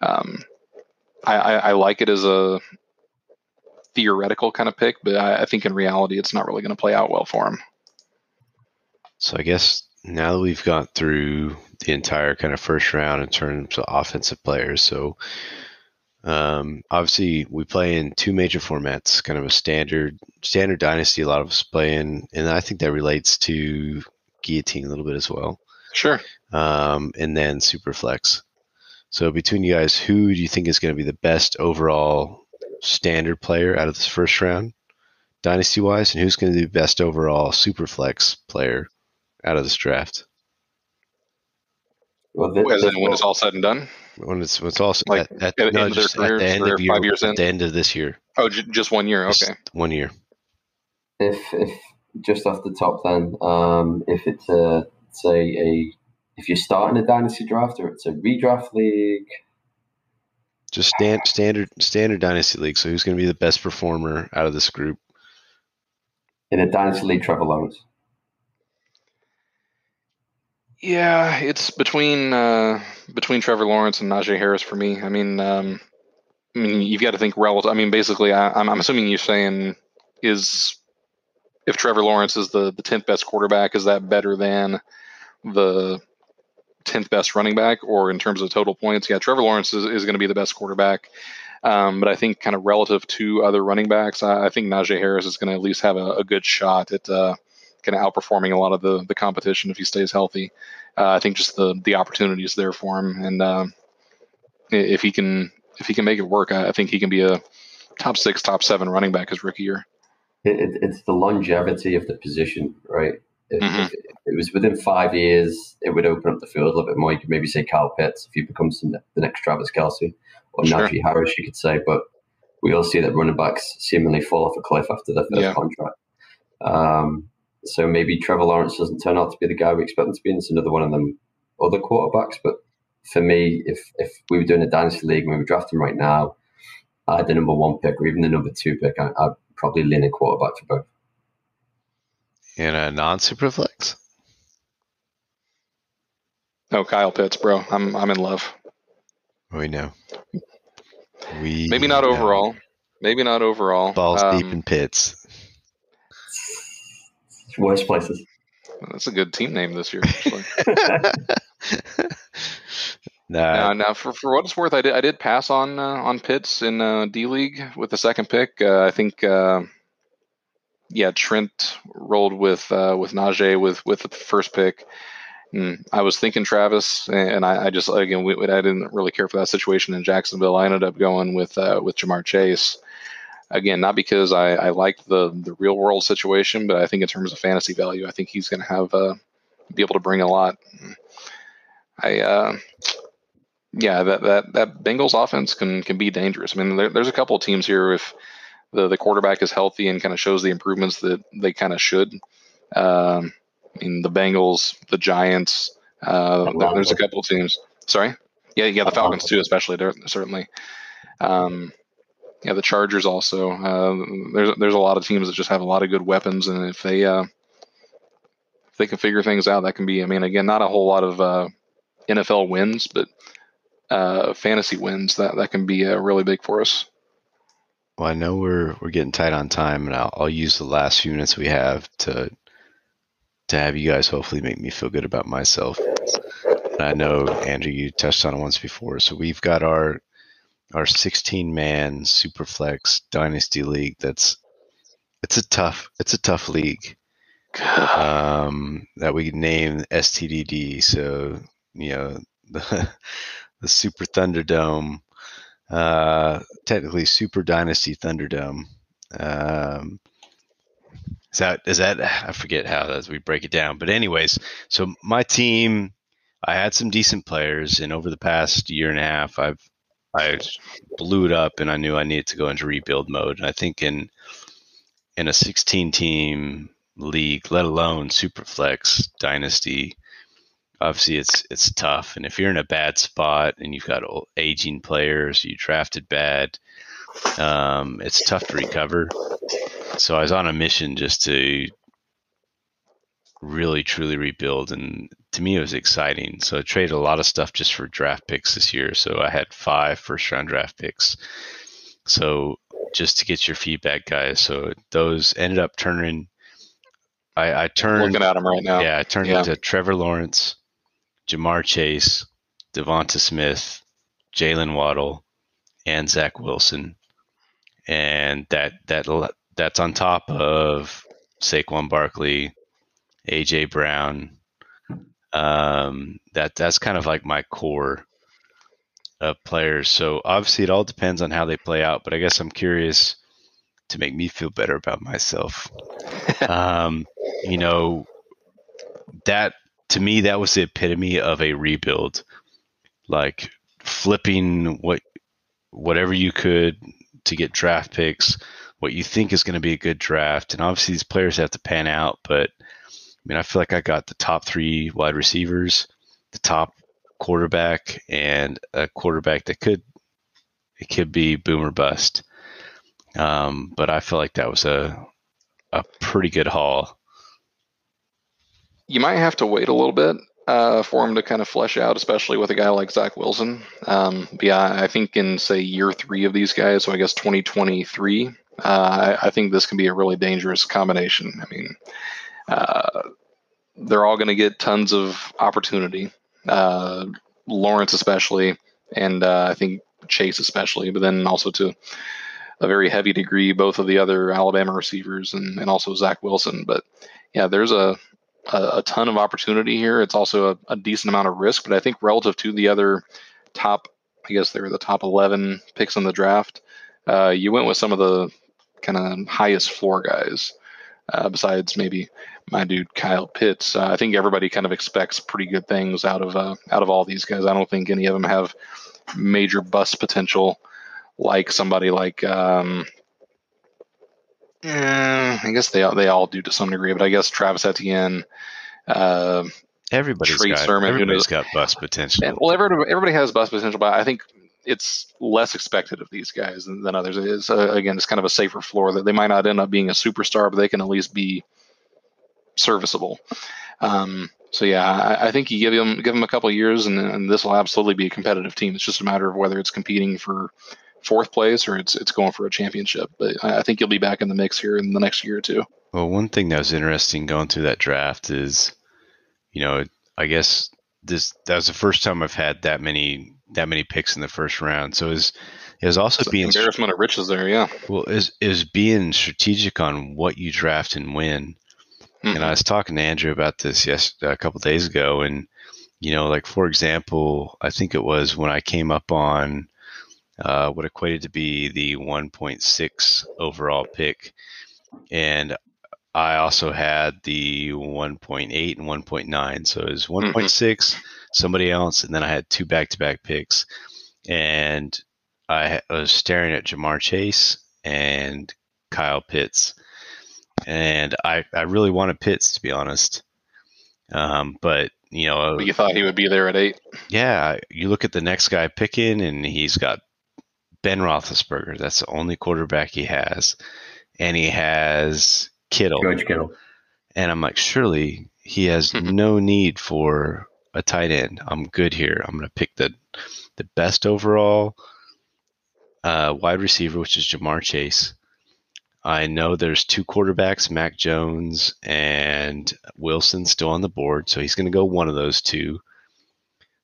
Um, I, I, I, like it as a theoretical kind of pick, but I, I think in reality it's not really going to play out well for him. So I guess now that we've gone through the entire kind of first round in terms of offensive players, so um, obviously we play in two major formats, kind of a standard standard dynasty. A lot of us play in, and I think that relates to guillotine a little bit as well. Sure. Um, and then superflex. So between you guys, who do you think is going to be the best overall standard player out of this first round, dynasty wise, and who's going to be the best overall superflex player out of this draft? Well, this, As this in when it's all said and done. When it's when it's also Like, at, at, at the no, end of at the end of year, five years in? the end of this year, Oh, j- just one year. Just Okay. one year. if if just off the top, then um, if it's a say a if you're starting a dynasty draft or it's a redraft league, Just stand, standard standard dynasty league. So who's going to be the best performer out of this group? in a dynasty league, Trevor Lawrence. Yeah, it's between uh, between Trevor Lawrence and Najee Harris for me. I mean, um, I mean, you've got to think relative. I mean, basically, I, I'm, I'm assuming you're saying is if Trevor Lawrence is the the tenth best quarterback, is that better than the tenth best running back, or in terms of total points? Yeah, Trevor Lawrence is, is going to be the best quarterback. Um, but I think, kind of relative to other running backs, I, I think Najee Harris is going to at least have a, a good shot at uh, kind of outperforming a lot of the the competition if he stays healthy. Uh, I think just the the opportunity is there for him, and uh, if he can if he can make it work, I, I think he can be a top six, top seven running back his rookie year. It, it, it's the longevity of the position, right? If, Mhm. if it was within five years, it would open up the field a little bit more. You could maybe say Kyle Pitts if he becomes the the next Travis Kelce, or Sure. Najee Harris, you could say. But we all see that running backs seemingly fall off a cliff after their first Yeah. contract. Um, so maybe Trevor Lawrence doesn't turn out to be the guy we expect him to be, and it's another one of them other quarterbacks. But for me, if if we were doing a dynasty league and we were drafting right now, I had the number one pick or even the number two pick, I, I'd probably lean a quarterback for both. In a non superflex? Oh, Kyle Pitts, bro, I'm I'm in love. We know. We Maybe not know. overall. Maybe not overall. Balls deep Um, in Pitts. Worst places. That's a good team name this year. Actually. nah, now, now for, for what it's worth, I did I did pass on uh, on Pitts in uh, D League with the second pick. Uh, I think, uh, yeah, Trent rolled with uh, with Najee with with the first pick. And I was thinking Travis, and I, I just again we, I didn't really care for that situation in Jacksonville. I ended up going with uh, with Ja'Marr Chase. Again, not because I, I liked the the real world situation, but I think in terms of fantasy value, I think he's going to have uh, be able to bring a lot. I uh, yeah, that that that Bengals offense can can be dangerous. I mean, there, there's a couple of teams here if the the quarterback is healthy and kind of shows the improvements that they kind of should. Um, I mean, the Bengals, the Giants. Uh, there's a couple of teams. Sorry, yeah, yeah, the Falcons too, especially they're- certainly. Um, yeah, the Chargers also. Uh, there's there's a lot of teams that just have a lot of good weapons, and if they uh, if they can figure things out, that can be. I mean, again, not a whole lot of uh, NFL wins, but uh, fantasy wins that that can be uh, really big for us. well, I know we're we're getting tight on time, and I'll, I'll use the last few minutes we have to to have you guys hopefully make me feel good about myself. And I know Andrew, you touched on it once before, so we've got our our 16 man superflex dynasty league. That's it's a tough it's a tough league. um, that we name STDD. So you know the the Super Thunderdome, uh, technically Super Dynasty Thunderdome. Um, is that is that I forget how as we break it down, but anyways, so my team, I had some decent players, and over the past year and a half, I've I blew it up, and I knew I needed to go into rebuild mode. And I think in in a 16 team league, let alone Superflex Dynasty, obviously it's it's tough. And if you're in a bad spot and you've got aging players, you drafted bad, um, it's tough to recover. So I was on a mission just to really truly rebuild, and to me it was exciting. So I traded a lot of stuff just for draft picks this year. So I had five first round draft picks. So just to get your feedback, guys. So those ended up turning I, I turned looking at him right now. Yeah, I turned Yeah. into Trevor Lawrence, Ja'Marr Chase, Devonta Smith, Jaylen Waddle, and Zach Wilson, and that that that's on top of Saquon Barkley, AJ Brown. Um, that that's kind of like my core of players. So obviously, it all depends on how they play out. But I guess I'm curious to make me feel better about myself. um, you know, that to me that was the epitome of a rebuild like flipping what whatever you could to get draft picks what you think is going to be a good draft and obviously these players have to pan out but mean i feel like i got the top three wide receivers the top quarterback and a quarterback that could it could be boom or bust um, but i feel like that was a a pretty good haul you might have to wait a little bit uh, for him to kind of flesh out, especially with a guy like Zach Wilson. Um, yeah, I think in say year three of these guys, so I guess 2023, uh, I, I think this can be a really dangerous combination. I mean, uh, they're all going to get tons of opportunity. Uh, Lawrence especially, and uh, I think Chase especially, but then also to a very heavy degree, both of the other Alabama receivers and, and also Zach Wilson. But yeah, there's a a, a ton of opportunity here. It's also a, a, decent amount of risk, but I think relative to the other top, I guess they were the top 11 picks in the draft, uh, you went with some of the kind of highest floor guys. Uh, besides maybe my dude Kyle Pitts, uh, I think everybody kind of expects pretty good things out of uh, out of all these guys. I don't think any of them have major bust potential like somebody like um, Eh, I guess they all, they all do to some degree, but I guess Travis Etienne, uh, everybody's Trey got Sermon, everybody's got bust potential. and, well, everybody, everybody has bust potential, but I think it's less expected of these guys than, than others. It's uh, again, it's kind of a safer floor that they might not end up being a superstar, but they can at least be serviceable. Um, so yeah, I, I think you give them give them a couple years, and, and this will absolutely be a competitive team. It's just a matter of whether it's competing for fourth place or it's it's going for a championship. But I, I think you'll be back in the mix here in the next year or two. Well, one thing that was interesting going through that draft is, you know, I guess this that was the first time I've had that many that many picks in the first round. So is it was also It's being embarrassment of riches there, yeah. well is is being strategic on what you draft and when. Mhm. And I was talking to Andrew about this yes a couple days ago, and you know, like for example, I think it was when I came up on uh, what equated to be the 1.6 overall pick, and I also had the 1.8 and 1.9. So it was 1.6, somebody else, and then I had two back-to-back picks, and I I was staring at Ja'Marr Chase and Kyle Pitts, and I I really wanted Pitts to be honest, um, but you know But you thought he would be there at eight. yeah, you look at the next guy picking, and he's got Ben Roethlisberger. That's the only quarterback he has, and he has Kittle. George Kittle. And I'm like, surely he has Mhm. no need for a tight end. I'm good here. I'm going to pick the the best overall uh, wide receiver, which is Ja'Marr Chase. I know there's two quarterbacks, Mac Jones and Wilson, still on the board, so he's going to go one of those two.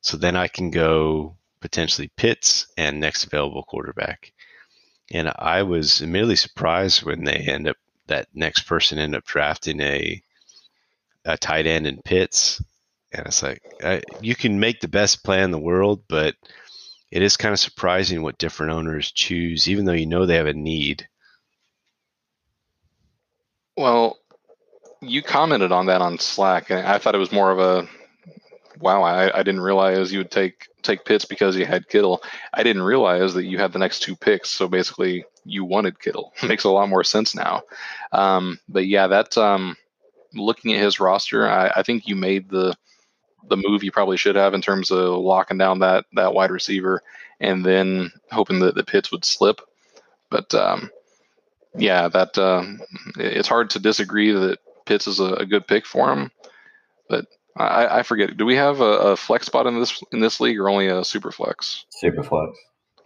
So then I can go potentially Pitts and next available quarterback. And I was immediately surprised when they end up that next person end up drafting a a tight end in Pitts, and it's like I, you can make the best plan in the world, but it is kind of surprising what different owners choose, even though you know they have a need. Well, you commented on that on Slack, and I thought it was more of a wow. I, I didn't realize you would take take Pitts because you had Kittle. I didn't realize that you had the next two picks. So basically, you wanted Kittle. Makes a lot more sense now. Um, but yeah, that um, looking at his roster, I, I think you made the the move you probably should have in terms of locking down that that wide receiver, and then hoping that the Pitts would slip. But um, yeah, that um, it's hard to disagree that Pitts is a, a good pick for him. But I, I forget. Do we have a, a flex spot in this in this league, or only a super flex? Super flex.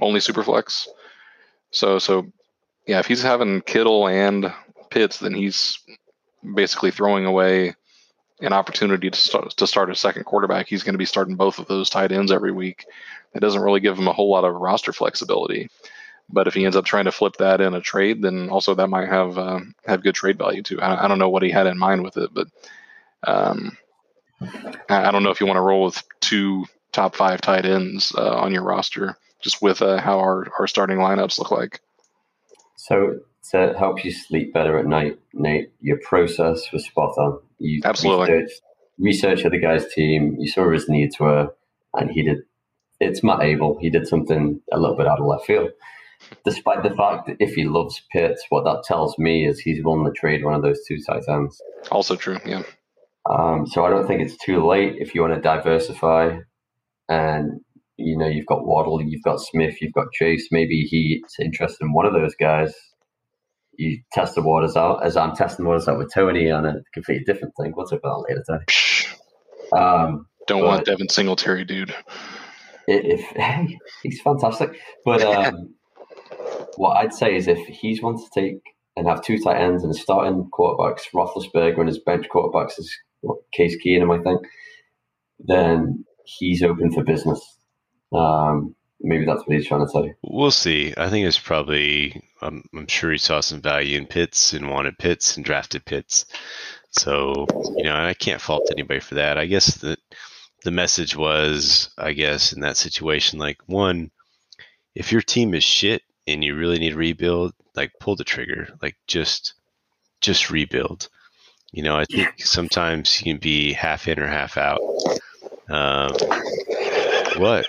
Only super flex. So so yeah, if he's having Kittle and Pitts, then he's basically throwing away an opportunity to start, to start a second quarterback. He's going to be starting both of those tight ends every week. It doesn't really give him a whole lot of roster flexibility. But if he ends up trying to flip that in a trade, then also that might have uh, have good trade value too. I, I, don't know what he had in mind with it, but um, I, I, don't know if you want to roll with two top five tight ends uh, on your roster, just with uh, how our, our starting lineups look like. So to help you sleep better at night, Nate, your process was spot on. You Absolutely. Researched, researched the guy's team, you saw his needs were, and he did. It's Matt Abel. He did something a little bit out of left field. Despite the fact that if he loves Pitts, what that tells me is he's willing to trade one of those two tight ends. Also true, yeah. Um, so I don't think it's too late if you want to diversify and you know, you've got Waddle, you've got Smith, you've got Chase. Maybe he's interested in one of those guys. You test the waters out as I'm testing the waters out with Tony on a completely different thing. We'll talk about that later, Tony. Um, Don't want Devin Singletary, dude. If, if he's fantastic, but um, what I'd say is if he's wants to take and have two tight ends and a starting quarterbacks, Roethlisberger and his bench quarterbacks is Case Keenum, I think, then he's open for business. Um, maybe that's what he's trying to say. We'll see. I think it's probably. I'm, I'm sure he saw some value in Pitts and wanted Pitts and drafted Pitts. So you know, I can't fault anybody for that. I guess that the message was, I guess, in that situation, like one, if your team is shit and you really need to rebuild, like pull the trigger, like just just rebuild. You know, I think sometimes you can be half in or half out. Um, what?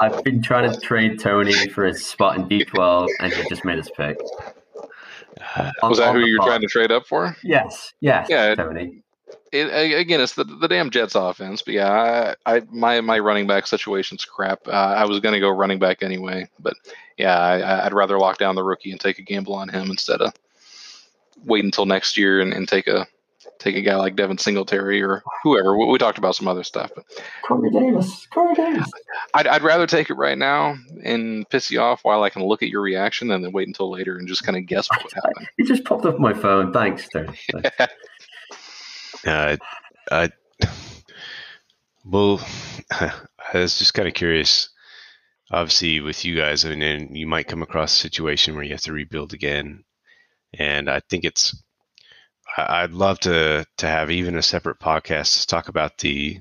I've been trying to trade Tony for his spot in D12, and he just made his pick. Uh, was that who you're trying to trade up for? Yes, yes, yeah, Tony. It, again, it's the the damn Jets offense, but yeah, I, I my my running back situation's crap. Uh, I was gonna go running back anyway, but yeah, I, would rather lock down the rookie and take a gamble on him instead of wait until next year and, and take a take a guy like Devin Singletary or whoever. We, we talked about some other stuff, but Corey Davis, Corey Davis. I'd, I'd rather take it right now and piss you off while I can look at your reaction than then wait until later and just kind of guess what happened. happen. It just popped up my phone. Thanks, Tony. uh, I, well, I was just kind of curious. Obviously, with you guys, I mean, you might come across a situation where you have to rebuild again, and I think it's I'd love to to have even a separate podcast to talk about the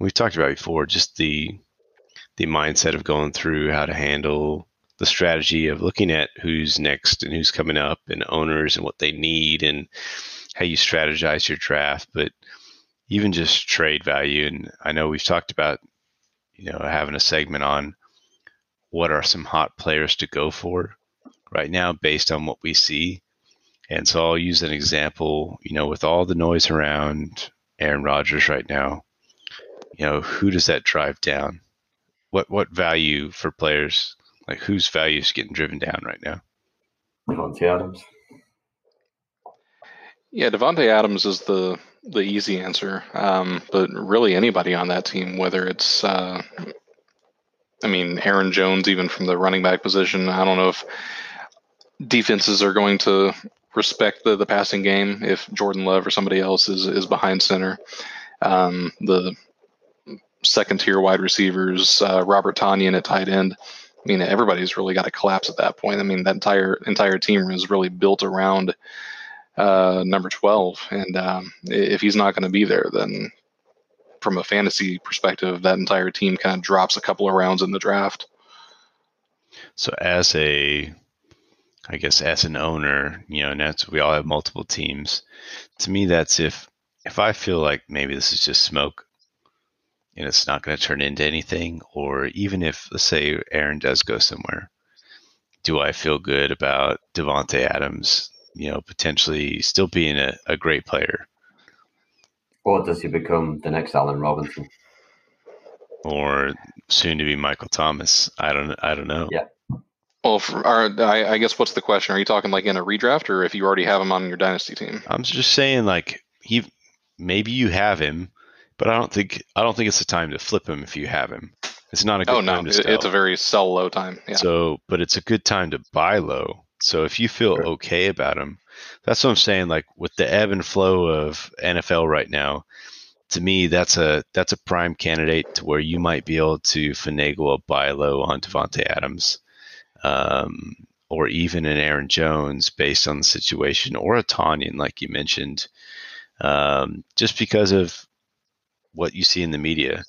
we've talked about before, just the the mindset of going through how to handle the strategy of looking at who's next and who's coming up and owners and what they need and how you strategize your draft, but even just trade value. And I know we've talked about, you know, having a segment on what are some hot players to go for right now based on what we see. And so I'll use an example, you know, with all the noise around Aaron Rodgers right now, you know, who does that drive down? What what value for players? Like whose value is getting driven down right now? Davante Adams. Yeah, Davante Adams is the the easy answer. Um, but really anybody on that team, whether it's uh, I mean, Aaron Jones, even from the running back position, I don't know if defenses are going to respect the, the passing game if Jordan Love or somebody else is, is behind center. Um, the second tier wide receivers, uh, Robert Tonyan at tight end. I mean, everybody's really got to collapse at that point. I mean, that entire entire team is really built around uh, number twelve, and um, if he's not going to be there, then from a fantasy perspective, that entire team kind of drops a couple of rounds in the draft. So, as a I guess as an owner, you know, and that's we all have multiple teams. To me, that's if if I feel like maybe this is just smoke and it's not going to turn into anything, or even if let's say Aaron does go somewhere, do I feel good about Davante Adams? You know, potentially still being a, a great player. Or does he become the next Allen Robinson? Or soon to be Michael Thomas? I don't. I don't know. Yeah. Well, for, I, I, guess what's the question? Are you talking like in a redraft, or if you already have him on your dynasty team? I'm just saying, like he, maybe you have him, but I don't think I don't think it's the time to flip him if you have him. It's not a good oh, no, time to sell. It's a very sell low time. Yeah. So, but it's a good time to buy low. So if you feel sure. okay about him, that's what I'm saying. Like with the ebb and flow of NFL right now, to me, that's a that's a prime candidate to where you might be able to finagle a buy low on Davante Adams, um, or even an Aaron Jones based on the situation, or a Tonyan, like you mentioned, um, just because of what you see in the media.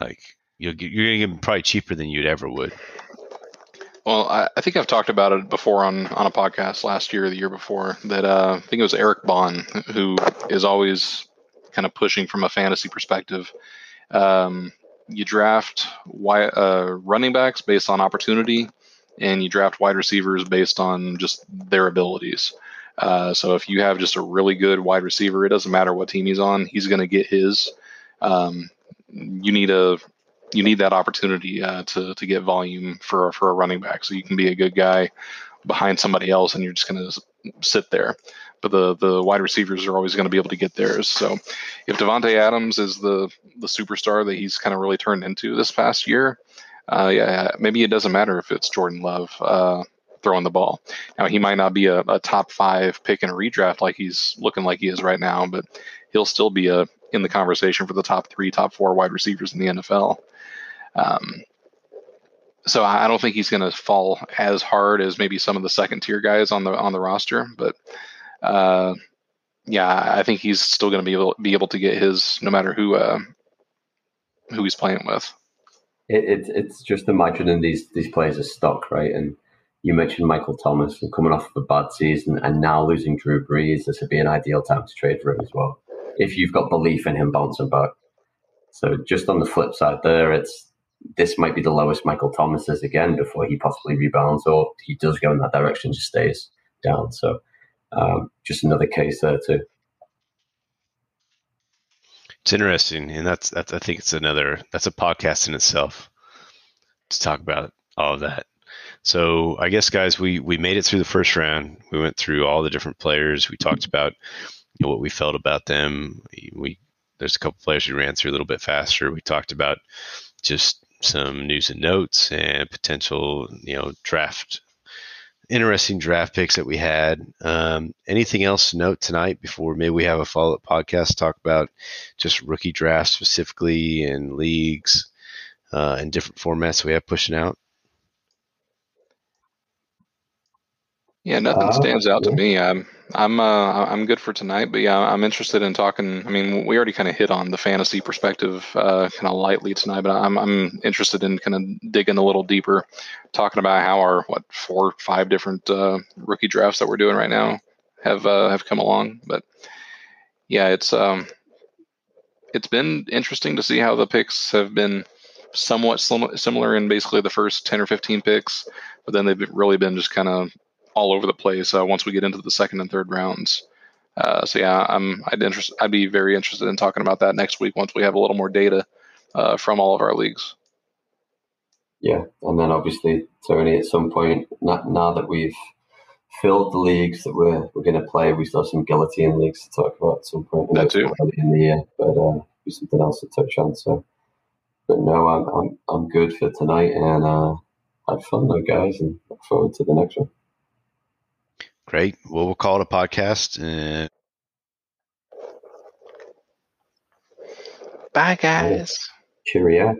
Like you're you're gonna get them probably cheaper than you'd ever would. Well, I, I, think I've talked about it before on, on a podcast last year or the year before that uh, I think it was Eric Bond who is always kind of pushing from a fantasy perspective. Um, you draft wide, uh, running backs based on opportunity, and you draft wide receivers based on just their abilities. Uh, so if you have just a really good wide receiver, it doesn't matter what team he's on, he's going to get his. Um, you need a you need that opportunity uh, to to get volume for for a running back. So you can be a good guy behind somebody else, and you're just going to sit there. But the the wide receivers are always going to be able to get theirs. So if Davante Adams is the the superstar that he's kind of really turned into this past year, uh, yeah, maybe it doesn't matter if it's Jordan Love. Uh, throwing the ball. Now he might not be a, a, top five pick in a redraft like he's looking like he is right now, but he'll still be a in the conversation for the top three, top four wide receivers in the NFL. Um, so I don't think he's going to fall as hard as maybe some of the second tier guys on the on the roster, but uh, yeah, I think he's still going to be able be able to get his no matter who uh, who he's playing with. It, it, it's just imagining these these players are stuck, right? And you mentioned Michael Thomas and coming off of a bad season, and now losing Drew Brees. This would be an ideal time to trade for him as well, if you've got belief in him bouncing back. So just on the flip side, there, it's this might be the lowest Michael Thomas is again before he possibly rebounds or he does go in that direction, just stays down. So um, just another case there too. It's interesting, and that's that's I think it's another that's a podcast in itself to talk about all of that. So I guess guys, we we made it through the first round. We went through all the different players. We talked mm-hmm. about you know, what we felt about them. We there's a couple players we ran through a little bit faster. We talked about just some news and notes and potential, you know, draft, interesting draft picks that we had. Um, anything else to note tonight before maybe we have a follow up podcast talk about just rookie draft specifically and leagues uh, and different formats we have pushing out? Yeah, nothing uh, stands out to me. I'm I'm uh, I'm good for tonight, but yeah, I'm interested in talking. I mean, we already kind of hit on the fantasy perspective uh, kind of lightly tonight, but I'm I'm interested in kind of digging a little deeper, talking about how our what four five different uh, rookie drafts that we're doing right now have uh, have come along. But yeah, it's um it's been interesting to see how the picks have been somewhat similar in basically the first 10 or 15 picks, but then they've really been just kind of all over the place uh, once we get into the second and third rounds. Uh, so yeah, I'm I'd interest I'd be very interested in talking about that next week once we have a little more data uh, from all of our leagues. Yeah, and then obviously Tony, at some point now that we've filled the leagues that we're we're going to play, we still have some guillotine leagues to talk about at some point. That too. in the year, but uh, be something else to touch on. So, but no, I'm I'm I'm good for tonight, and uh, had fun though, guys, and look forward to the next one. Great. Well, we'll call it a podcast. Uh, Bye, guys. Cheerio.